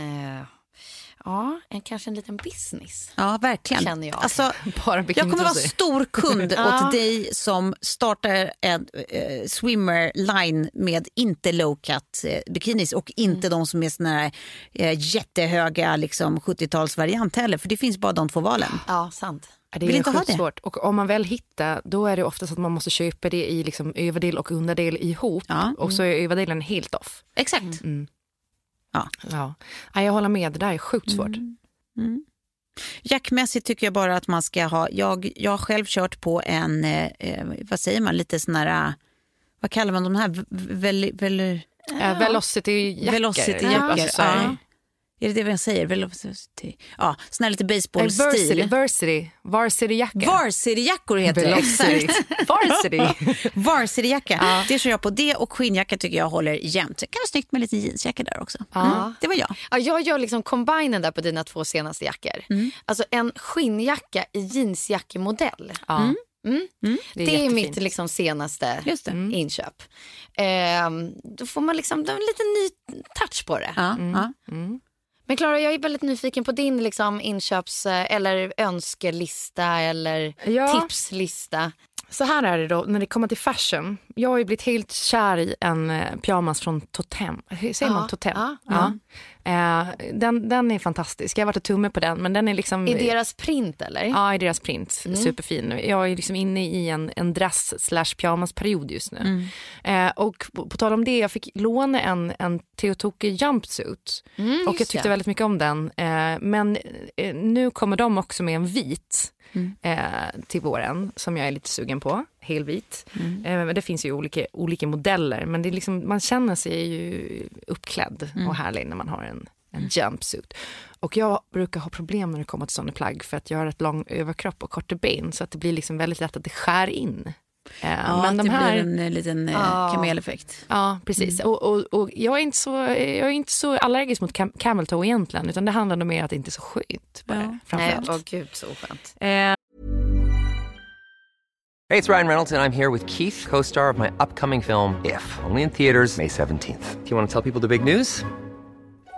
ja, en, kanske en liten business. Ja, verkligen. känner jag. Alltså, *laughs* Bara jag kommer vara stor kund *laughs* Ja. åt dig som startar en eh, swimmer line med inte low cut eh, bikinis och inte de som är såna här eh, jättehöga liksom, 70-talsvariant heller. För det finns bara de två valen. Ja, sant. Det Vill är inte ha det. svårt. Och om man väl hittar, då är det ofta så att man måste köpa det i liksom överdel och underdel ihop. Ja. Och så är överdelen helt off. Exakt. Ja. Ja, jag håller med, det där är sjukt svårt. Jackmässigt tycker jag bara att man ska ha... Jag, jag har själv kört på en, eh, eh, vad säger man, lite sån här... eh, Vad kallar man de här? Väl, väl, Ja. Velocity-jackor. Velocity-jackor. Alltså, så här- ja. Är det det man säger? Velocity. Ja, sån här lite baseballstil. varsity, varsity-jackor. Varsity-jackor heter det. Exakt. *laughs* Varsity. *laughs* Varsity-jacka. Det kör jag på. Det och skinnjacka tycker jag håller jämnt. Det kan vara snyggt med lite jeansjacka där också. Mm. Det var jag. Ja, jag gör liksom combinen där på dina två senaste jackor. Alltså en skinnjacka i jeansjackemodell. Ja. Mm. Det är, Det är mitt liksom senaste det. inköp. Ehm, då får man liksom en liten ny touch på det. Ja, ja. Men Klara, jag är väldigt nyfiken på din liksom inköps eller önskelista eller Ja. tipslista. Så här är det då när det kommer till fashion. Jag har ju blivit helt kär i en eh, pyjamas från Totem. Hur säger Ja, man Totem? ja, Ja. Eh, den, den är fantastisk. Jag har varit och tumme på den men den är liksom... I deras print eller? Ja, i deras print. Superfin. Jag är liksom inne i en, en dress slash pyjamasperiod just nu. Eh, och på, på tal om det, jag fick låna en, en Teotoki jumpsuit. och jag tyckte det. väldigt mycket om den. Men nu kommer de också med en vit eh, till våren som jag är lite sugen på. Helvit. Eh, men det finns ju olika, olika modeller men det är liksom, man känner sig ju uppklädd och härlig när man har en, en jumpsuit. Och jag brukar ha problem när det kommer till sådana plagg för att jag har ett lång överkropp och korta ben så att det blir liksom väldigt lätt att det skär in. Eh, Ja, men de det här, blir en eh, liten eh, Ja. kameleffekt. Ja, precis. Och, och, och jag, är inte så, jag är inte så allergisk mot cam- camel toe egentligen utan det handlar nog mer om att det inte är så skönt. Bara, Ja. Nej, åh gud så skönt. Eh, Hey, it's Ryan Reynolds, and I'm here with Keith, co star of my upcoming film, If, only in theaters, May 17th. Do you want to tell people the big news?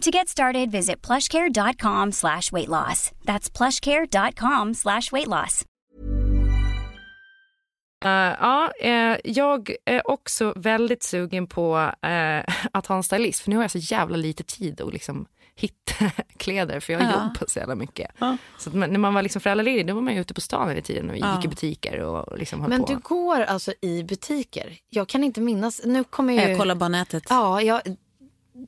To get started, visit plushcare.com slash weight loss. That's plushcare.com slash weight loss. Uh, ja, uh, jag är också väldigt sugen på uh, att ha en stylist för nu har jag så jävla lite tid att liksom hitta *laughs* kläder för jag ja. jobbar så jävla mycket. Ja. Så man, när man var liksom föräldraledig då var man ute på stan hela tiden och ja. gick i butiker och liksom höll Men på. du går alltså i butiker? Jag kan inte minnas. Nu kommer jag, jag kollar bara nätet. Ja, jag,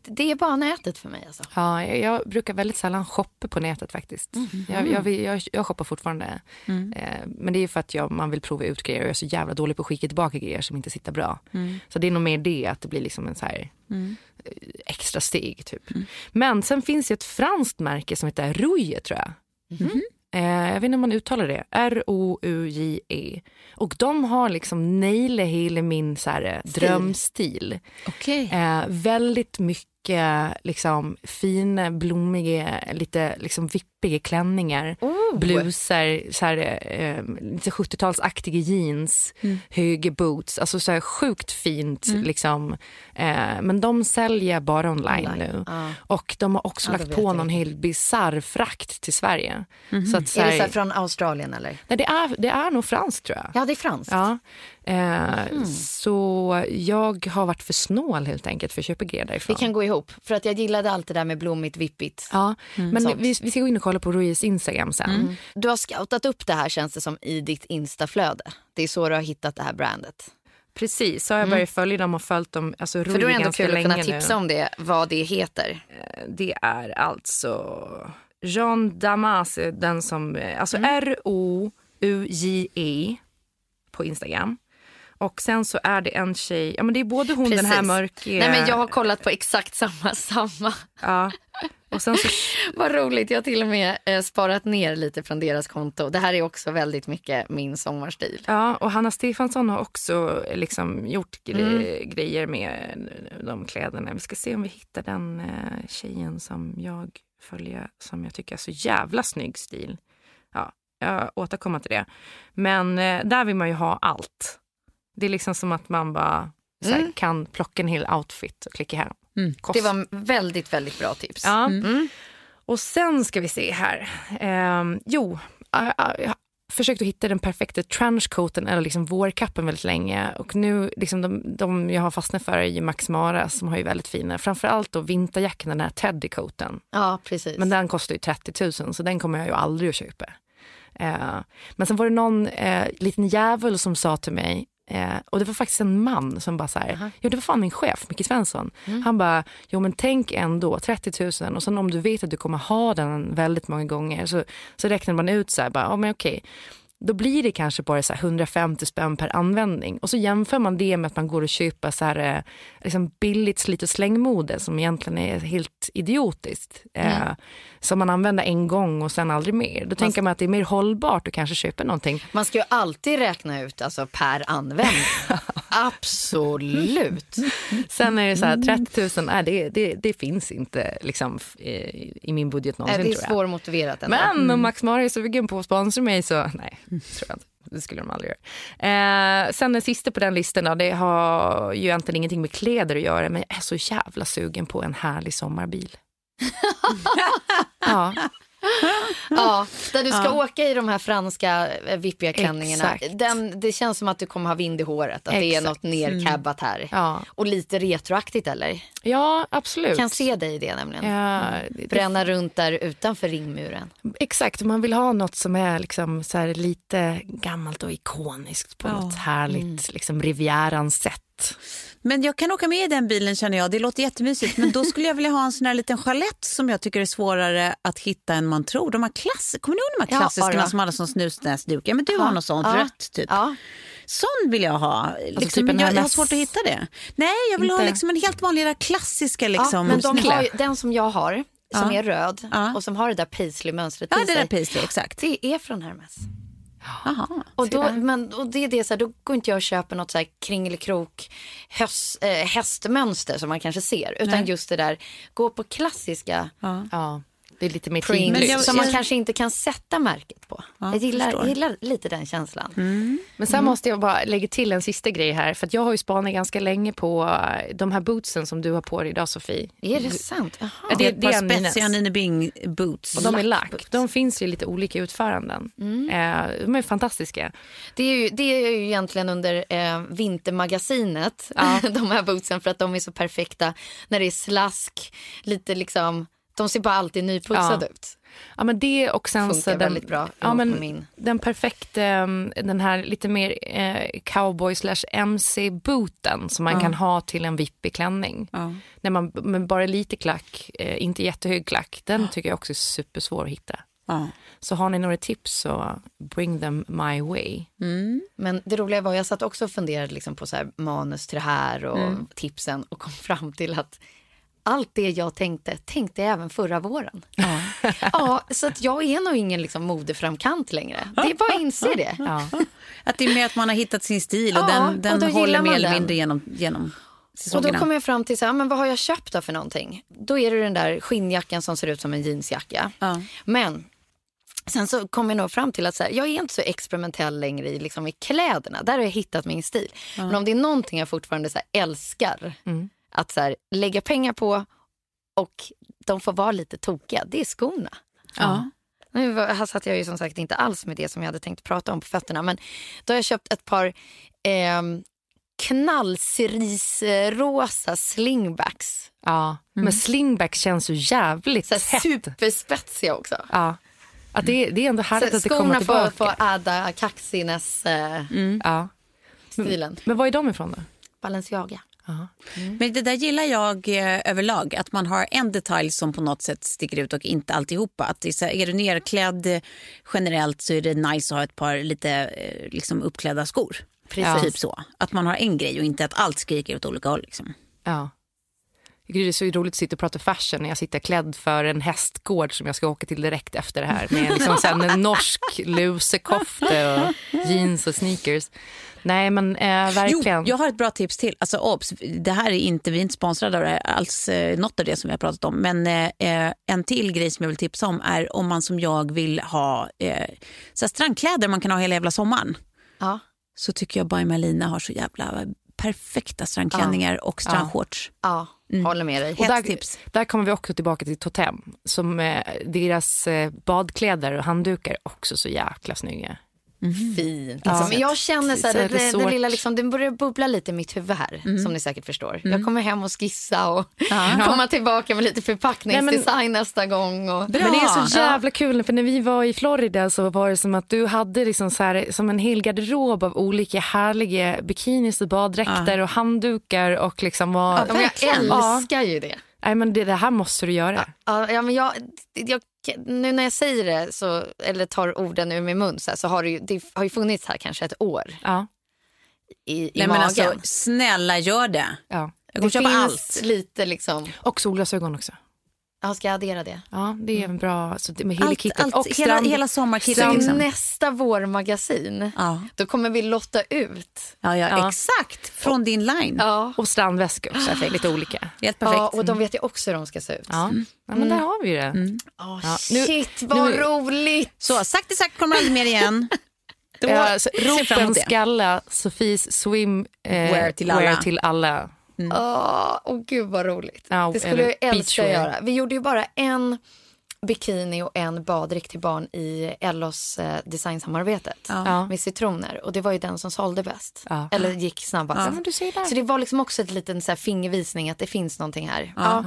det är bara nätet för mig. Alltså. Ja, jag, jag brukar väldigt sällan shoppa på nätet faktiskt. Mm. Jag, jag, jag, jag shoppar fortfarande. Mm. Eh, men det är för att jag, man vill prova ut grejer och jag är så jävla dålig på att skicka tillbaka grejer som inte sitter bra. Mm. Så det är nog mer det, att det blir liksom en så här mm. eh, extra steg. Typ. Mm. Men sen finns det ett franskt märke som heter Rouille tror jag. Mm. Eh, jag vet inte om man uttalar det. R-O-U-J-E. Och de har liksom nailat hela min så här, drömstil. Okay. Eh, väldigt mycket liksom, fina, blommiga, lite liksom, vippiga klänningar. Oh. Blusar, så här, eh, lite 70-talsaktiga jeans, mm. höga boots. Alltså så här, sjukt fint. Mm. Liksom. Eh, men de säljer bara online, online. nu. Ah. Och de har också ah, lagt på någon helt bisarr frakt till Sverige. Mm -hmm. så att, så här, är det så från Australien eller? Nej, det är, det är nog franskt tror jag. Ja, det är franskt. Ja. Eh, mm. Så jag har varit för snål helt enkelt för att köpa grejer därifrån. Vi kan gå ihop. För att jag gillade allt det där med blommigt, vippigt. Ja, mm. men vi, vi ska gå in och kolla på Ruiz Instagram sen. Mm. Du har scoutat upp det här känns det som i ditt instaflöde. Det är så du har hittat det här brandet. Precis, så har jag börjat följa dem och följt dem alltså, För då är det ändå kul att kunna tipsa nu. om det, vad det heter. Eh, det är alltså Jean Damas, den som, eh, alltså mm. R-O-U-J-E på Instagram. Och sen så är det en tjej, ja men det är både hon Precis. den här mörka... Nej men jag har kollat på exakt samma, samma. Ja. Och sen så... *laughs* Vad roligt, jag har till och med eh, sparat ner lite från deras konto. Det här är också väldigt mycket min sommarstil. Ja, och Hanna Stefansson har också liksom gjort gre mm. grejer med de kläderna. Vi ska se om vi hittar den eh, tjejen som jag följer som jag tycker är så jävla snygg stil. Ja, jag återkommer till det. Men eh, där vill man ju ha allt. Det är liksom som att man bara mm. här, kan plocka en hel outfit och klicka här. Mm. Det var väldigt, väldigt bra tips. Ja. Mm. mm. Och sen ska vi se här. Eh, jo, jag har försökt att hitta den perfekta trenchcoaten eller liksom vårkappen väldigt länge. Och nu, liksom de, de jag har fastnat för är ju Max Mara som har ju väldigt fina, framförallt då vinterjackan, den här teddycoaten. Ja, precis. Men den kostar ju 30 000 så den kommer jag ju aldrig att köpa. Eh, men sen var det någon eh, liten jävel som sa till mig Eh, och det var faktiskt en man som bara så här, uh -huh. jo det var fan min chef, Micke Svensson. Mm. Han bara, jo men tänk ändå 30 000 och sen om du vet att du kommer ha den väldigt många gånger så, så räknar man ut så här, bara, oh, men okej. Då blir det kanske bara så 150 spänn per användning. Och så jämför man det med att man går och köper så här, eh, liksom billigt slit och slängmode som egentligen är helt idiotiskt. Eh, som man använder en gång och sen aldrig mer. Då tänker man att det är mer hållbart att kanske köpa någonting. Man ska ju alltid räkna ut alltså, per användning. *laughs* Absolut. Sen är det så här 30 000, nej, det, det, det finns inte liksom, i, i min budget någonsin Nej, det är svårmotiverat ändå. Men om Max Mara är sugen på att sponsra mig så nej, tror jag inte. Det skulle de aldrig göra. Eh, sen den sista på den listan, det har ju egentligen ingenting med kläder att göra men jag är så jävla sugen på en härlig sommarbil. *laughs* ja, *laughs* Ja, där du ska åka i de här franska eh, vippiga klänningarna. Exakt. Den, det känns som att du kommer ha vind i håret. Att det är Exakt. något nercabbat här. Ja. Och lite retroaktigt eller? ja absolut. Kan se dig i det nämligen. Ja, det, Bränna runt där utanför ringmuren. exakt, man vill ha något som är liksom så lite gammalt och ikoniskt på Ja. något härligt liksom rivierans sätt. Men jag kan åka med i den bilen känner jag. Det låter jättemysigt. Men då skulle jag vilja ha en sån här liten chalett som jag tycker är svårare att hitta än man tror. De här klass... Kommer ni ihåg de här Ja, klassiska ja. som hade som snusnäsduk? Men du har något sånt Ja. rött typ. Ja. Sån vill jag ha. Liksom, typ en men jag, jag har svårt att hitta det. Nej, jag vill ha Inte- liksom en helt vanlig klassiska liksom. ja, men de ju, den som jag har, som Ja. är röd Ja. och som har det där paisley-mönstret Ja, i det sig. där paisley, exakt. Det är från Hermes. Jaha, Och, då, men, och det är det så här, då går inte jag och köper något så här kringelikrok höst, eh, hästmönster som man kanske ser. Utan Nej. just det där, gå på klassiska Ja. Ja, det är lite mer tidlöst. som man kanske inte kan sätta märket på. Ja, jag, gillar, jag gillar lite den känslan. Men sen måste jag bara lägga till en sista grej här. För jag har ju spanat ganska länge på eh, de här bootsen som du har på dig idag Sofie. Är det sant? Jaha. Ja, Det är det ett par spetsiga Nine Bing boots. Och de är Lack. De finns ju i lite olika utföranden. Eh, de är fantastiska. Det är ju, det är ju egentligen under eh, Vintermagasinet, *laughs* de här bootsen, för att de är så perfekta när det är slask, lite liksom, de ser bara alltid nyputsade Ja. ut. Ja, men det och sen Funkar så den, väldigt bra ja, men min. Den perfekta, mm, den här lite mer eh, cowboy slash MC-booten som man kan ha till en vippig klänning. Ja. När man med bara lite klack, eh, inte jättehög klack, den tycker jag också är supersvår att hitta. Ja. Så har ni några tips så bring them my way. Men det roliga var, jag satt också och funderade liksom på så manus till det här och tipsen och kom fram till att allt det jag tänkte, tänkte jag även förra våren. *laughs* Ja. så att jag är nog ingen liksom modeframkant längre. Det är bara att inse det. *laughs* Ja. Att det är mer att man har hittat sin stil och Ja, den, och den då håller mer eller mindre genom, genom Och säsongerna. då kom jag fram till så här, men vad har jag köpt då för någonting? Då är det den där skinnjackan som ser ut som en jeansjacka. Ja. Men sen så kom jag nog fram till att så här, jag är inte så experimentell längre i, liksom, i kläderna. Där har jag hittat min stil. Men om det är någonting jag fortfarande så här, älskar att så här, lägga pengar på och de får vara lite tokiga, det är skorna. Ja. Nu här satt jag ju som sagt inte alls med det som jag hade tänkt prata om på fötterna. Men då har jag köpt ett par eh, knallcerisrosa slingbacks. Ja. Men slingback känns ju jävligt Så hett. superspetsiga också. Ja. Att det, är- det är ändå härligt Så att det kommer skorna får, tillbaka. får adda kaxines-stilen. Ja. Men var är de ifrån då? Balenciaga. Men det där gillar jag eh, överlag, att man har en detalj som på något sätt sticker ut och inte alltihopa. Att är, här, är du nerklädd eh, generellt så är det nice att ha ett par lite eh, liksom uppklädda skor. Precis. Typ så. Att man har en grej och inte att allt skriker åt olika håll. Liksom. Ja. Det är så roligt att sitta och prata fashion när jag sitter klädd för en hästgård som jag ska åka till direkt efter det här med liksom en norsk lusekofte och jeans och sneakers. Nej men eh, verkligen. Jo, jag har ett bra tips till. Alltså, obs, det här är inte, vi är inte sponsrade av det här, alls eh, något av det som vi har pratat om. Men eh, eh, en till grej som jag vill tipsa om är om man som jag vill ha eh, så strandkläder man kan ha hela jävla sommaren. Ja. Så tycker jag By Malina har så jävla perfekta strandklänningar och strandshorts. ja, håller med dig. och där, tips. där kommer vi också tillbaka till Totem. Som eh, deras eh, badkläder och handdukar är också så jäkla snygga. Fint. Ja. Liksom. Men jag känner så här, Så det, det, det lilla liksom, det börjar bubbla lite i mitt huvud här, som ni säkert förstår. Jag kommer hem och skissa och *laughs* komma tillbaka med lite förpackningsdesign nästa gång. Och... Men det är så jävla kul för när vi var i Florida så var det som att du hade liksom så här, som en hel garderob av olika härliga bikinis och baddräkter och handdukar och liksom var... Ja, men jag älskar ju det. Nej men det, det här måste du göra. Ja, ja, men jag, jag, nu när jag säger det, så, eller tar orden ur min mun, så, här, så har det, ju, det har ju funnits här kanske ett år Ja. i, i Nej, magen. men alltså, snälla gör det. ja. Jag kommer det köpa finns allt. lite liksom... Och solglasögon också. Ja, ska jag addera det? Ja, det är en bra, så det med Allt, helkittet allt, och hela, strand. hela sommarkittet. Så Liksom. nästa vårmagasin, Ja. då kommer vi lotta ut. Ja, ja, Ja. exakt. Från din line. Ja. Och strandväskor också, jag fick lite olika. Helt perfekt. Ja, och de vet ju också hur de ska se ut. Ja, ja men där har vi det. Åh, Ja, nu- shit, vad nu- roligt! Så, sakta sagt kommer aldrig mer igen. *laughs* Då Ja, så fram ropen skalla, Sofies swim eh, Wear till alla. wear till alla. Åh, åh, gud vad roligt. Ja, det skulle jag älska att göra. Vi gjorde ju bara en bikini och en baddräkt till barn i Ellos eh, designsamarbetet Ja. med citroner och det var ju den som sålde bäst. Ja. Eller gick snabbast. Ja, men du ser där. Så det var liksom också ett liten så här fingervisning att det finns någonting här. Ja.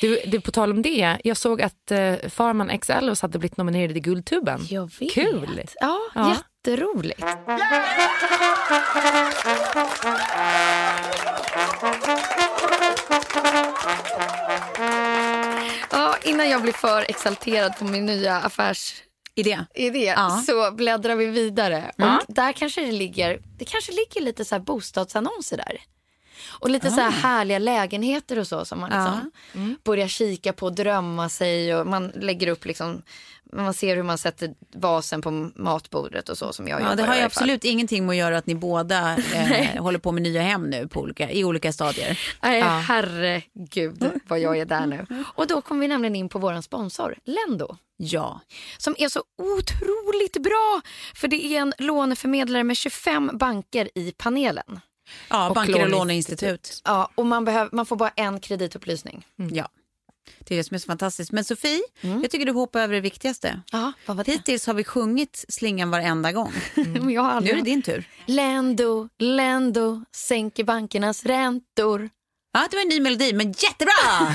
Du, du, på tal om det, jag såg att uh, Farman X Ellos hade blivit nominerad i Guldtuben. Jag vet. Kul! Ja, Ja. Jätteroligt. Ja, innan jag blir för exalterad på min nya affärsidé Idé. Ja. så bläddrar vi vidare. Ja. Och där kanske det ligger, det kanske ligger lite så här bostadsannonser där. Och lite så här härliga lägenheter och så som man liksom börjar kika på och drömma sig och man lägger upp liksom, man ser hur man sätter vasen på matbordet och så som jag Ja, det har ju absolut ingenting med att göra att ni båda eh, *laughs* håller på med nya hem nu på olika, i olika stadier. Nej, Ja. herregud vad jag är där nu. Och då kommer vi nämligen in på vår sponsor, Lendo. Ja. Som är så otroligt bra. För det är en låneförmedlare med 25 banker i panelen. Ja, Och banker och låneinstitut. Ja, och man, behöver, man får bara en kreditupplysning. Ja. Det är det som är så fantastiskt. Men Sofie, jag tycker du hoppar över det viktigaste. Var det? Hittills har vi sjungit slingan varenda gång. *laughs* Har Nu är det din tur. Lendo, Lendo, sänker bankernas räntor. Ja, det var en ny melodi, men jättebra! *laughs*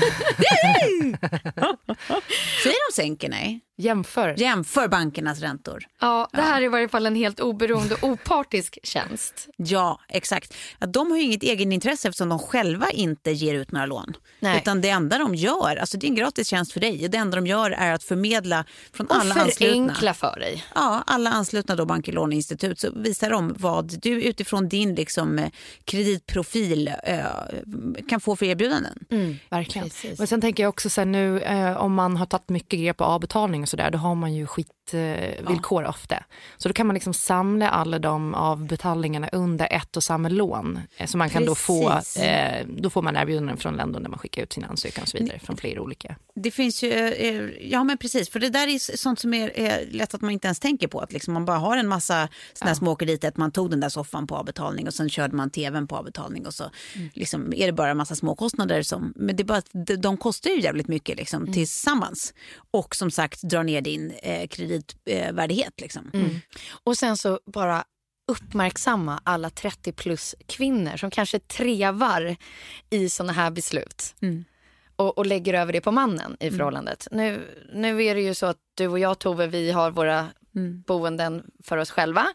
Säger de sänker? Nej. Jämför. Jämför bankernas räntor. Ja, det här är i varje fall en helt oberoende och opartisk tjänst. Ja, exakt. Ja, de har ju inget egenintresse eftersom de själva inte ger ut några lån. Nej. Utan det enda de gör, alltså det är en gratis tjänst för dig. Det enda de gör är att förmedla från Och alla anslutna. förenkla för dig. Ja, alla anslutna då banker, låneinstitut så visar de vad du utifrån din liksom, eh, kreditprofil eh, kan få för erbjudanden. Verkligen. Precis. Men sen tänker jag också så här, nu eh, om man har tagit mycket grejer på avbetalning och sådär, då har man ju skitvillkor villkor ofta. Så då kan man liksom samla alla de avbetalningarna under ett och samma lån. Eh, så man kan då få, eh, då får man erbjudanden från länder där man skickar ut sin ansökan och så vidare från flera olika. Det finns ju, eh, ja men precis, för det där är sånt som är, är lätt att man inte ens tänker på. Att liksom man bara har en massa såna här små krediter, att man tog den där soffan på avbetalning och sen körde man tvn på avbetalning och så liksom är det bara en massa småkostnader som, men det är bara de, kostar ju jävligt mycket liksom tillsammans. Och som sagt drar ner din eh, kreditvärdighet liksom. Och sen så bara uppmärksamma alla 30 plus kvinnor som kanske trevar i såna här beslut. Och, och lägger över det på mannen i förhållandet. Nu, nu är det ju så att du och jag Tove, vi har våra boenden för oss själva.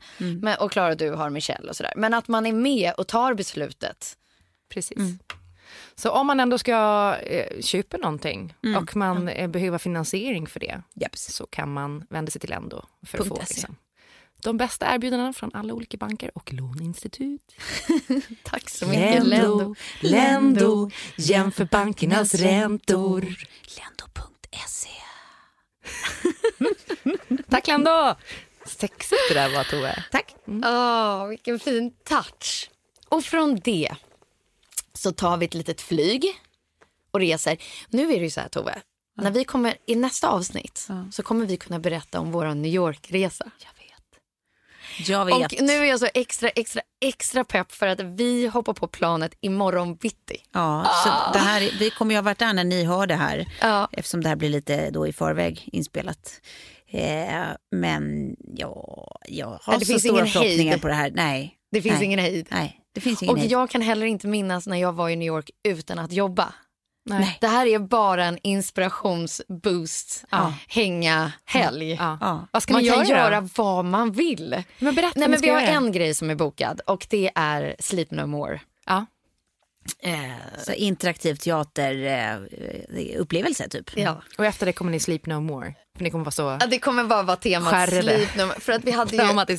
Men, och Klara du har Michelle och sådär. Men att man är med och tar beslutet. Precis. Så om man ändå ska eh, köpa någonting och man eh, behöver finansiering för det Japs. så kan man vända sig till Lendo för att få Punkt SE. liksom, de bästa erbjudandena från alla olika banker och låneinstitut. *laughs* Tack så mycket Lendo. Lendo, jämför bankernas räntor. Lendo.se *laughs* Tack Lendo! Sexigt det där var Tove. Tack. Åh, vilken fin touch. Och från det så tar vi ett litet flyg och reser. Nu är det ju så här Tove, när vi kommer i nästa avsnitt så kommer vi kunna berätta om vår New York-resa. Jag vet. Och nu är jag så extra, extra, extra pepp för att vi hoppar på planet imorgon bitti. Ja, så det här, vi kommer ju ha varit där när ni hör det här. Ja. Eftersom det här blir lite då i förväg inspelat. Eh, men ja, jag har Nej, så finns stora ingen förhoppningar hejd. på det här. Nej. Det finns nej, ingen hejd. Nej, det finns ingen Och hejd. jag kan heller inte minnas när jag var i New York utan att jobba. Nej. Det här är bara en inspirationsboost, Ja. hänga helg. Ja. Ja. Vad ska man ni kan göra? göra vad man vill. Men berätta Nej, men vi har göra. en grej som är bokad och det är Sleep No More. Ja. Så interaktiv teaterupplevelse eh, upplevelse, typ. Ja. Och efter det kommer ni Sleep No More. För ni kommer vara så Ja, Det kommer bara vara temat. Sleep No More. För att vi hade,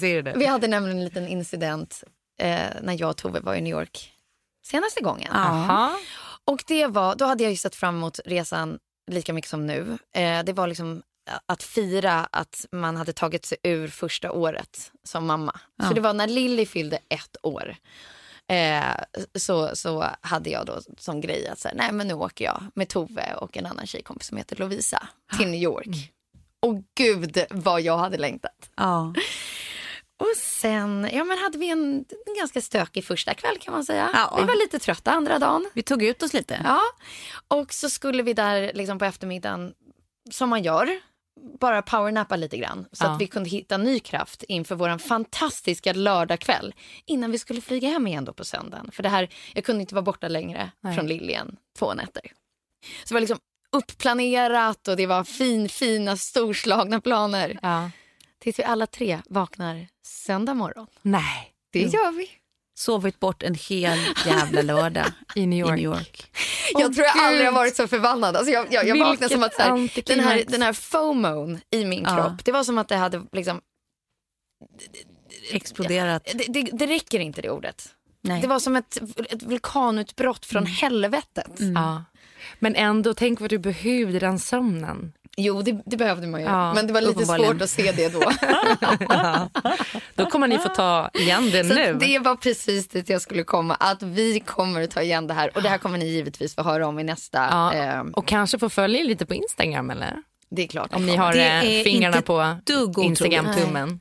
ju, *laughs* vi hade nämligen en liten incident eh, när jag och Tove var i New York senaste gången. Aha. Och det var, då hade jag ju sett fram emot resan lika mycket som nu. Eh, det var liksom att fira att man hade tagit sig ur första året som mamma. Ja. Så det var när Lilly fyllde ett år. Eh, så, så hade jag då som grej att här, nej men nu åker jag med Tove och en annan tjejkompis som heter Lovisa till New York. Och gud vad jag hade längtat. Ja. *laughs* Och sen ja, men hade vi en, en ganska stökig första kväll kan man säga. Ja. Vi var lite trötta andra dagen. Vi tog ut oss lite. Ja. Och så skulle vi där liksom på eftermiddagen, som man gör, bara powernappa lite grann. Så Ja. att vi kunde hitta ny kraft inför vår fantastiska lördagkväll. Innan vi skulle flyga hem igen då på söndagen. För det här, jag kunde inte vara borta längre Nej. från Liljen två nätter. Så det var liksom uppplanerat och det var fin, fina storslagna planer. Ja. Tills vi alla tre vaknar söndag morgon. Nej, Det gör vi. Sovit bort en hel jävla lördag *laughs* i New i York. New York. Jag tror jag Gud. aldrig har varit så förbannad. Alltså jag, jag, jag vaknade som att så här, den, här, den här FOMOn i min Ja. kropp, det var som att det hade liksom, Exploderat. det, det, det räcker inte det ordet. Nej. Det var som ett, ett vulkanutbrott från helvetet. Ja. Men ändå, tänk vad du behövde den sömnen. Jo, det, det behövde man ju. Ja, men det var lite svårt att se det då. *laughs* Då kommer ni få ta igen det så nu. det var precis dit jag skulle komma. Att vi kommer att ta igen det här. Och det här kommer ni givetvis få höra om i nästa. Ja, Eh, och kanske få följa lite på Instagram eller? det är klart. Om ni har Det eh, fingrarna på. Instagram-tummen.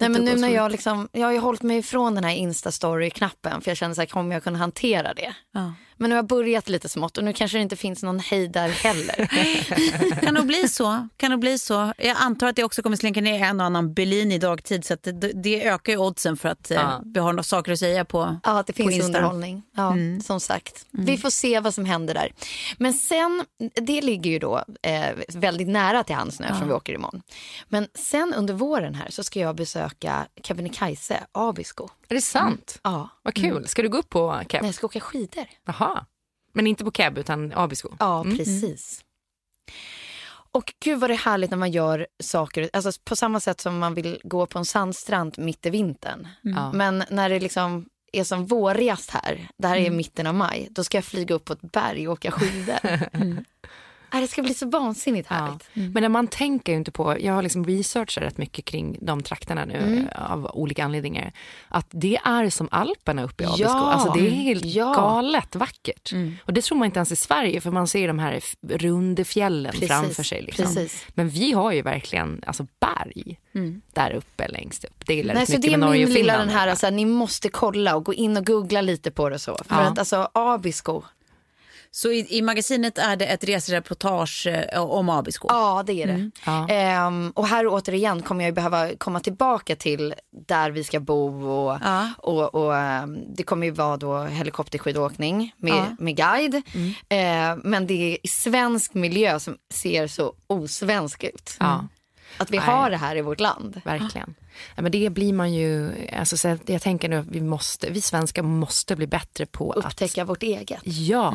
Nej, men nu när jag liksom, jag har ju hållit mig ifrån den här Insta-story-knappen för jag känner så här, kommer jag kunna hantera det? Ja. Men nu har jag börjat lite smått och nu kanske det inte finns någon hejd där heller. *laughs* Kan nog bli så. Kan nog bli så. Jag antar att jag också kommer slänka ner en och annan Berlin i dagtid så att det, det ökar ju oddsen för att eh, Ja. vi har några saker att säga på Ja, att det på finns underhållning. Ja, som sagt. Vi får se vad som händer där. Men sen, det ligger ju då eh, väldigt nära till hands nu eftersom vi åker imorgon. Men sen under våren här så ska jag besöka Kebnekaise, Abisko. Är det sant? Ja, Vad kul. Ska du gå upp på Keb? Nej, jag ska åka skidor. Jaha. Men inte på Keb utan Abisko? Ja, precis. Och gud vad det är härligt när man gör saker, alltså på samma sätt som man vill gå på en sandstrand mitt i vintern. Ja. Men när det liksom är som vårigast här, det här är mitten av maj, då ska jag flyga upp på ett berg och åka skidor. *laughs* Nej, Det ska bli så vansinnigt Ja. härligt. Men när man tänker ju inte på, jag har liksom researchat rätt mycket kring de trakterna nu Mm. av olika anledningar. Att det är som Alperna uppe i Abisko. Ja. Alltså det är helt Ja. galet vackert. Och det tror man inte ens i Sverige för man ser de här runda fjällen Precis, framför sig. Liksom. precis. Men vi har ju verkligen alltså berg där uppe längst upp. Det gillar Nej, rätt så det är min lilla den här, alltså, ni måste kolla och gå in och googla lite på det så. För Ja. att alltså Abisko, Så i, i magasinet är det ett resereportage eh, om Abisko. Ja, det är det. Ja. Ehm, och här återigen kommer jag behöva komma tillbaka till där vi ska bo och, Ja. och, och ehm, det kommer ju vara då helikopterskidåkning med, Ja. med guide. Ehm, men det är i svensk miljö som ser så osvensk ut. Ja. Att vi Nej. har det här i vårt land. Verkligen. Ja, men det blir man ju, alltså, så att jag tänker nu att vi, måste, vi svenskar måste bli bättre på att Upptäcka vårt eget. Ja,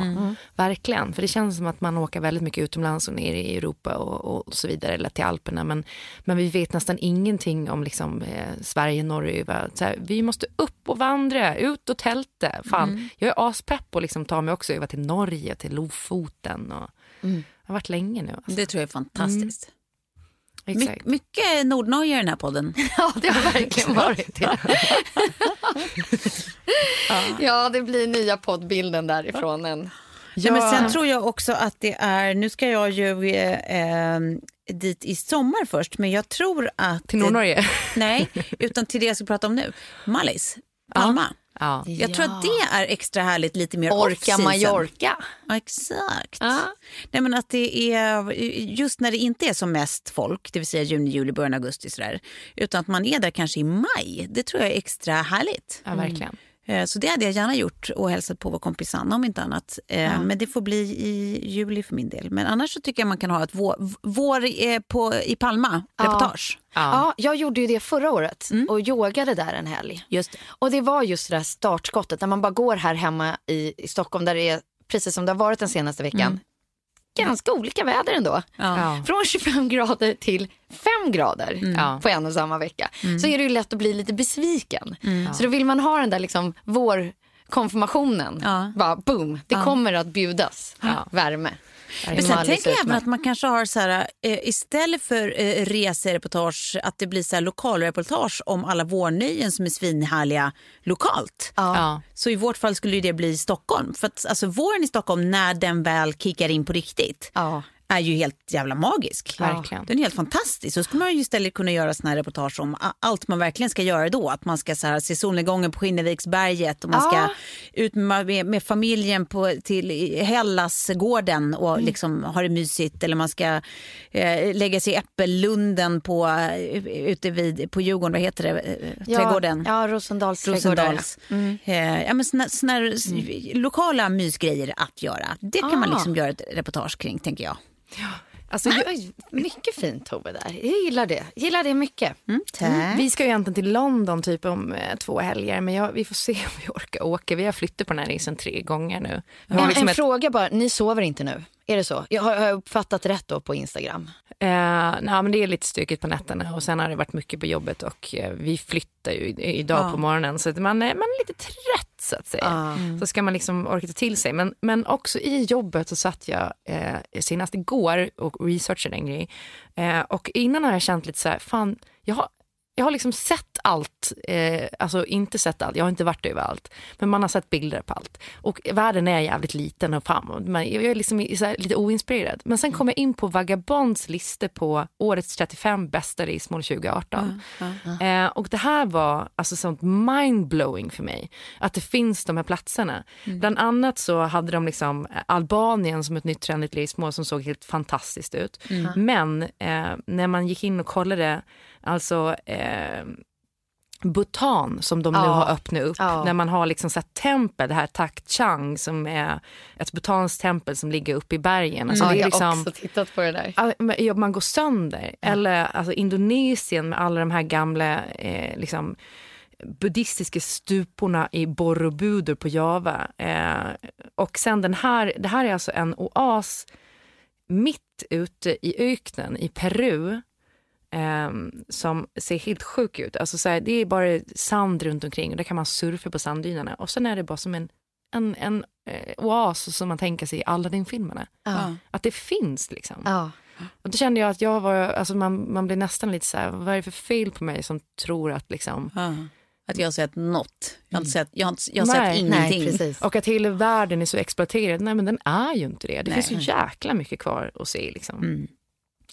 verkligen. För det känns som att man åker väldigt mycket utomlands och ner i Europa och, och så vidare, eller till Alperna. Men, men vi vet nästan ingenting om liksom, eh, Sverige, Norge. Va? Så här, vi måste upp och vandra, ut och tälta. Fan, jag är aspepp och liksom tar mig också över till Norge, till Lofoten. Och, Jag har varit länge nu. Alltså. Det tror jag är fantastiskt. My, mycket Nordnorge i den här podden. *laughs* Ja, det har verkligen *laughs* varit det. *laughs* ja, det blir nya poddbilden därifrån. En. Ja. men sen tror jag också att det är, nu ska jag ju eh, eh, dit i sommar först, men jag tror att... Till Nordnorge? Nej, utan till det jag ska prata om nu. Mallis, Palma. Ja. Jag tror att det är extra härligt, lite mer Orka. Mallorca. Ja, exakt. Ja. Nej, men att det är just när det inte är som mest folk, det vill säga juni, juli, början augusti sådär, utan att man är där kanske i maj. Det tror jag är extra härligt. ja, verkligen. Eh, Så det hade jag gärna gjort och hälsat på vår kompis Sanna om inte annat. Eh, Men det får bli i juli för min del. Men annars så tycker jag man kan ha ett vår, vår eh, på, i Palma reportage. Ja. jag gjorde ju det förra året och yogade där en helg. Just det. Och det var just det där startskottet när man bara går här hemma i, i Stockholm där det är precis som det har varit den senaste veckan. Ganska olika väder ändå. Ja. Från 25 grader till 5 grader Ja. på en och samma vecka. Så är det ju lätt att bli lite besviken. Så då vill man ha den där liksom vår konfirmationen. Ja. Bara boom, det kommer att bjudas värme. Men sen tänker jag även att man kanske har så här, eh, istället för eh, resereportage, att det blir så här lokalreportage om alla vårnöjen som är svinhärliga lokalt. Ja. Så i vårt fall skulle det bli Stockholm. För att alltså, våren i Stockholm, när den väl kickar in på riktigt, Ja. Är ju helt jävla magisk. Verkligen. Den är helt fantastisk. Så skulle man ju istället kunna göra såna här reportage om allt man verkligen ska göra då. Att man ska så här, se solnedgången på Skinneviksberget och man ska Ja. ut med, med, familjen på, till Hellasgården och Mm. liksom ha det mysigt. Eller man ska eh, lägga sig i Äppellunden på, eh, ute vid, på Djurgården, vad heter det, Eh, trädgården? Ja, Rosendals. Rosendals. Eh, ja, men såna, såna här s- lokala mysgrejer att göra. Det kan man Ah. liksom göra ett reportage kring, tänker jag. Alltså, jag, mycket fint Tove där. Jag gillar det. Gillar det mycket. Tack. vi ska ju egentligen till London typ om eh, två helger, men jag, vi får se *laughs* om vi orkar åka. Vi har flyttat på den här resan tre gånger nu. En, liksom en ett- fråga bara, ni sover inte nu? Är det så? Jag har, har jag uppfattat rätt då på Instagram? Eh, nej, men det är lite stökigt på nätterna och sen har det varit mycket på jobbet och eh, vi flyttar ju idag Ja. på morgonen så man, är, man är lite trött så att säga. Så ska man liksom orka ta till sig. Men, men också i jobbet så satt jag eh, senast igår och researchade en grej. Eh, och innan har jag känt lite så här, fan, jag har, jag har liksom sett allt, eh, alltså inte sett allt, jag har inte varit överallt, men man har sett bilder på allt. Och världen är jävligt liten och framåt, men jag är liksom här, lite oinspirerad. Men sen kom jag in på Vagabonds lista på årets 35 bästa resmål 2018. Eh, och det här var alltså sånt mindblowing för mig, att det finns de här platserna. Bland annat så hade de liksom Albanien som ett nytt trendigt resmål som såg helt fantastiskt ut. Men eh, när man gick in och kollade, alltså eh, Bhutan som de nu Ja. har öppnat upp. Ja. När man har liksom så här tempel, det här Tak Chang som är ett bhutanskt tempel som ligger uppe i bergen. Alltså ja, det är jag liksom, har också tittat på det där. Ja, ja, man går sönder. Eller alltså, Indonesien med alla de här gamla eh, liksom, buddhistiska stuporna i Borobudur på Java. Eh, och sen den här, det här är alltså en oas mitt ute i öknen i Peru eh, som ser helt sjuk ut. Alltså, så här, det är bara sand runt omkring och där kan man surfa på sanddynerna. Och sen är det bara som en, en, en eh, oas som man tänker sig i Aladdin-filmerna. Ja. Att det finns liksom. Ja. Och då kände jag att jag var, alltså man, man blir nästan lite så här, vad är det för fel på mig som tror att liksom, Ja. Att jag har sett något. Jag har, inte sett, jag har, inte, jag har Nej, sett Nej, ingenting. precis. och att hela världen är så exploaterad, nej men den är ju inte det. Det Nej. finns så jäkla mycket kvar att se liksom. Mm.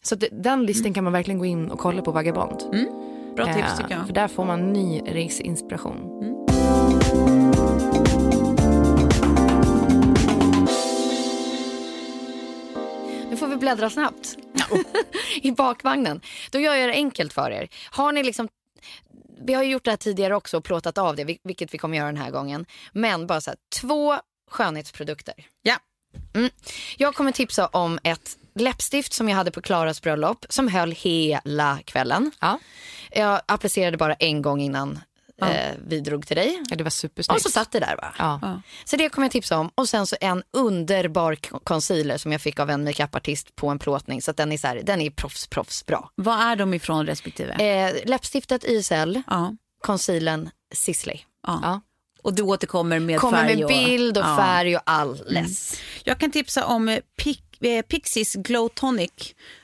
Så det, den listan kan man verkligen gå in och kolla på Vagabond. Bra tips Eh, tycker jag. För där får man ny reseinspiration. Nu får vi bläddra snabbt *laughs* i bakvagnen. Då gör jag det enkelt för er. Har ni liksom vi har gjort det här tidigare också och plåtat av det, vil- vilket vi kommer göra den här gången. Men bara så här, två skönhetsprodukter. Ja. Mm. Jag kommer tipsa om ett läppstift som jag hade på Klaras bröllop som höll hela kvällen. Ja. Jag applicerade bara en gång innan eh, vi drog till dig. Ja, det var supersnyggt. Och så satt det där va? Ja. Så det kommer jag tipsa om. Och sen så en underbar concealer som jag fick av en makeupartist på en plåtning. Så att den är, så här, den är proffs, proffs bra. Vad är de ifrån respektive? Eh, läppstiftet YSL, ja. concealern Sisley. Ja. Och du återkommer med Kommer färg med och... bild och Ja. färg och alles. Jag kan tipsa om eh, Pic- eh, Pixies Glow Tonic.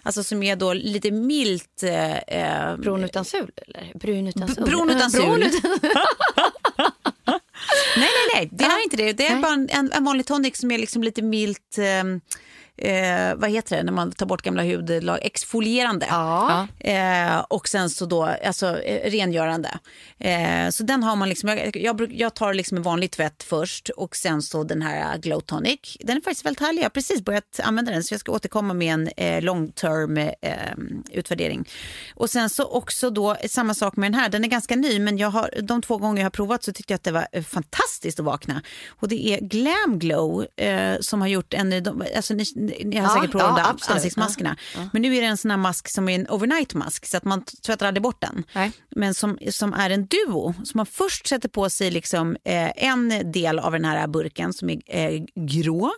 Alltså som är då lite milt... Eh, eh, Brun utan sul eller? Brun utan sul? brun utan *laughs* sul. Brun utan... *laughs* Nej, nej, nej. Det är inte det. Det är Nej. bara en, en, en vanlig tonic som är liksom lite milt... Eh, eh, vad heter det när man tar bort gamla hudlag? Exfolierande. Ja. Eh, och sen så då, alltså eh, rengörande. Eh, så den har man liksom, jag, jag, jag tar liksom en vanlig tvätt först och sen så den här eh, Glow Tonic. Den är faktiskt väldigt härlig, jag har precis börjat använda den så jag ska återkomma med en eh, long term eh, utvärdering. Och sen så också då samma sak med den här, den är ganska ny men jag har, de två gånger jag har provat så tyckte jag att det var fantastiskt att vakna. Och det är Glam Glow som har gjort en, de, alltså ni, ni har Ja, säkert provat ja, de absolut. ansiktsmaskerna. Men nu är det en sån här mask som är en overnight mask så att man tvättar aldrig bort den. Nej. Men som, som är en duo. Så man först sätter på sig liksom, eh, en del av den här burken som är eh, grå.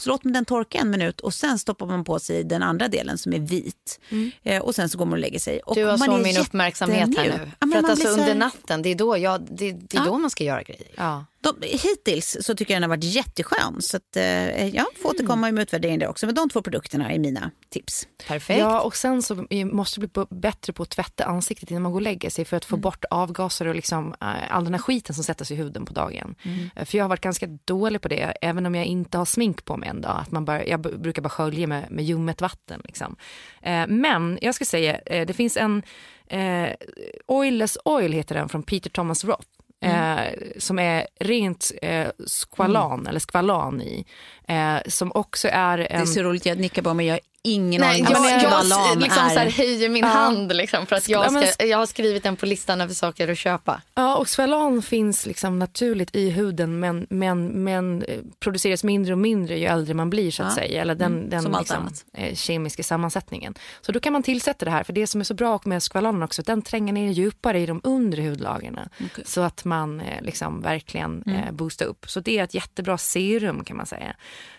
Så låter man den torka en minut och sen stoppar man på sig den andra delen som är vit. Eh, och sen så går man och lägger sig. Och Du har så min uppmärksamhet här nu. Ja, För att alltså under natten, det är då, jag, det, det är då man ska göra grejer. De, hittills så tycker jag den har varit jätteskön. Så att, eh, jag får återkomma med utvärdering där också. Men de två produkterna är mina tips. Perfekt. Ja, och sen så måste du bli bättre på att tvätta ansiktet innan man går och lägger sig för att få bort avgaser och liksom, eh, all den här skiten som sätter sig i huden på dagen. Eh, För jag har varit ganska dålig på det, även om jag inte har smink på mig en dag. Att man bara, jag brukar bara skölja med, med ljummet vatten. Liksom. Eh, Men jag ska säga, eh, det finns en eh, Oilless Oil heter den från Peter Thomas Roth. Eh, som är rent eh, skvalan eller skvalan i. Eh, som också är Det en... är så roligt, jag nickar på mig. Jag ingen Nej, aning jag, om jag, skvalan liksom så här, är. höjer min hand liksom, för att Ja, jag, men- ska, jag har skrivit den på listan över saker att köpa. Ja, och Svalan finns liksom naturligt i huden men, men, men eh, produceras mindre och mindre ju äldre man blir så att Ja. säga. Eller den, Mm, den liksom, eh, kemiska sammansättningen. Så då kan man tillsätta det här för det som är så bra med Squalanen också den tränger ner djupare i de undre hudlagren. Så att man eh, liksom verkligen Mm. eh, boostar upp. Så det är ett jättebra serum kan man säga.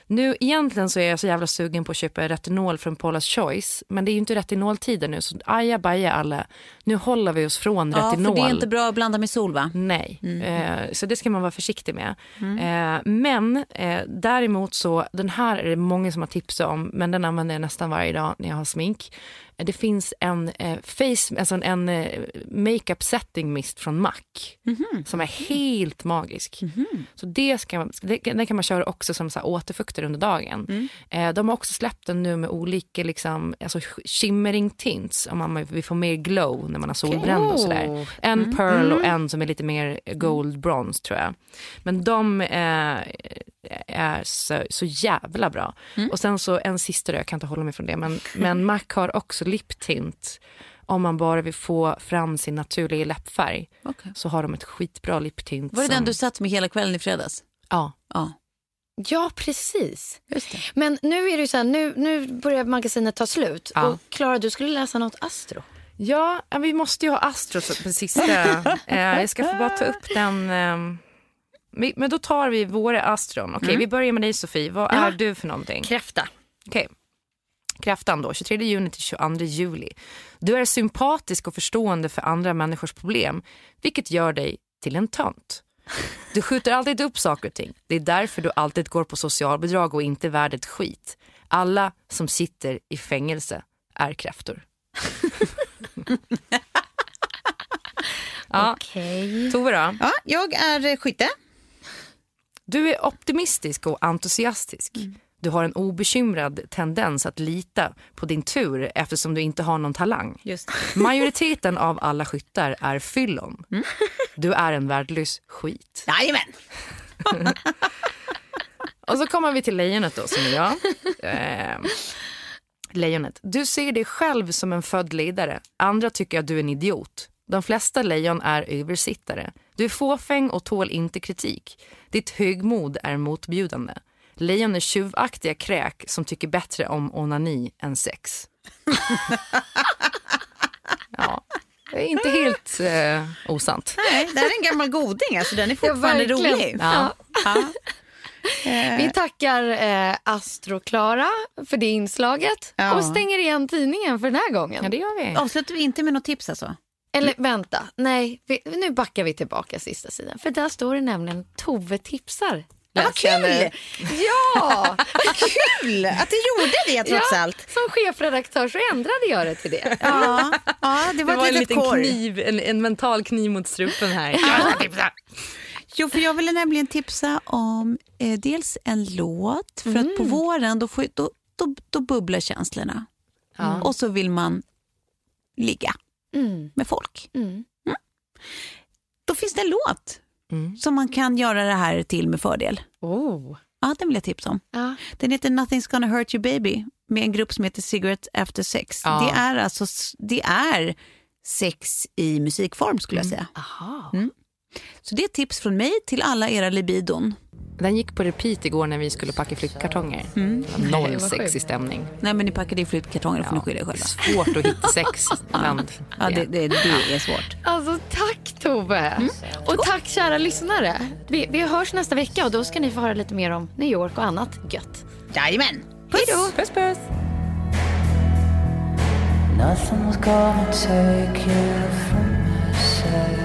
Nu egentligen så är jag så jävla sugen på att köpa retinol från Paula's Choice. Men det är ju inte retinoltider nu så aja baja alla. Nu håller vi oss från Ja, retinol. för det är inte bra att blanda med sol va? Nej, eh, så det ska man vara försiktig med. Mm. Eh, men eh, däremot så, den här är det många som har tipsat om, men den använder jag nästan varje dag när jag har smink. Det finns en eh, face, alltså en eh, makeup setting mist från MAC Mhm. som är helt magisk. Så det, ska, det, den kan man köra också som så här återfuktare under dagen. Mm. Eh, de har också släppt den nu med olika liksom, alltså shimmering tints om man vill få mer glow när man har solbränd och sådär. Oh. En pearl och en som är lite mer gold bronze tror jag. Men de eh, är så, så jävla bra. Och sen så en sista då, jag kan inte hålla mig från det, men, men MAC har också lip tint om man bara vill få fram sin naturliga läppfärg. Okej. Så har de ett skitbra lip tint. Var det som, den du satt med hela kvällen i fredags? Ja. Ja, Ja, precis. Men nu är det så här, nu, nu börjar magasinet ta slut. Ja. Och Klara, du skulle läsa något Astro. Ja, vi måste ju ha Astro på sista. *laughs* eh, jag ska få bara ta upp den. ehm, vi- men då tar vi våra Astron. Okej, vi börjar med dig Sofie. Vad Ja. är du för någonting? Kräfta. Okej. Kräftan då, 23 juni till 22 juli. Du är sympatisk och förstående för andra människors problem, vilket gör dig till en tönt. Du skjuter alltid upp saker och ting. Det är därför du alltid går på socialbidrag och inte är värd ett skit. Alla som sitter i fängelse är kräftor. *laughs* ja, Okej. Tove då? Ja, jag är skytte. Du är optimistisk och entusiastisk. Du har en obekymrad tendens att lita på din tur eftersom du inte har någon talang. Majoriteten av alla skyttar är fyllon. Du är en värdelös skit. Jajamän. *laughs* Och så kommer vi till lejonet då, som är jag. Eh, lejonet. Du ser dig själv som en född ledare. Andra tycker att du är en idiot. De flesta lejon är översittare. Du är fåfäng och tål inte kritik. Ditt högmod är motbjudande. Lejon är tjuvaktiga kräk som tycker bättre om onani än sex. *laughs* ja, det är inte helt eh, osant. Nej, det här är en gammal goding. Alltså, den är fortfarande verkligen. rolig. Ja. Ja. Vi tackar eh, Astro Klara för det inslaget Ja. och stänger igen tidningen för den här gången. ja, det gör vi. Avslutar vi inte med något tips alltså? Eller vänta, nej, vi, nu backar vi tillbaka sista sidan. För där står det nämligen Tove tipsar. Ja, vad kul! nu. Ja! *laughs* Kul att du gjorde det trots ja, allt. som chefredaktör så ändrade jag det till det. Ja, ja det var, Det var en liten korr. kniv, en, en mental kniv mot strupen här. Jo, för jag ville nämligen tipsa om eh, dels en låt, för att på våren då, får, då, då, då bubblar känslorna. Ja. Och så vill man ligga Mm. med folk. Mm. Då finns det en låt Mm. som man kan göra det här till med fördel. Oh. Ja, den vill jag tipsa om. Ja. Den heter Nothing's gonna hurt you baby med en grupp som heter Cigarette after sex. Ja. Det är alltså det är sex i musikform skulle jag säga. Aha. Så det är tips från mig till alla era libidon. Den gick på repeat igår när vi skulle packa flyttkartonger. Mm. Noll sjukt. i stämning. Nej men ni packade i flyttkartonger, då får ni skylla er själva. Svårt att hitta sex *laughs* ibland. Ja, det, det, det är svårt. Alltså tack Tove! Och tack kära lyssnare. Vi, vi hörs nästa vecka och då ska ni få höra lite mer om New York och annat gött. Jajamän! Hej då! Puss puss! Nothing's gonna take you from my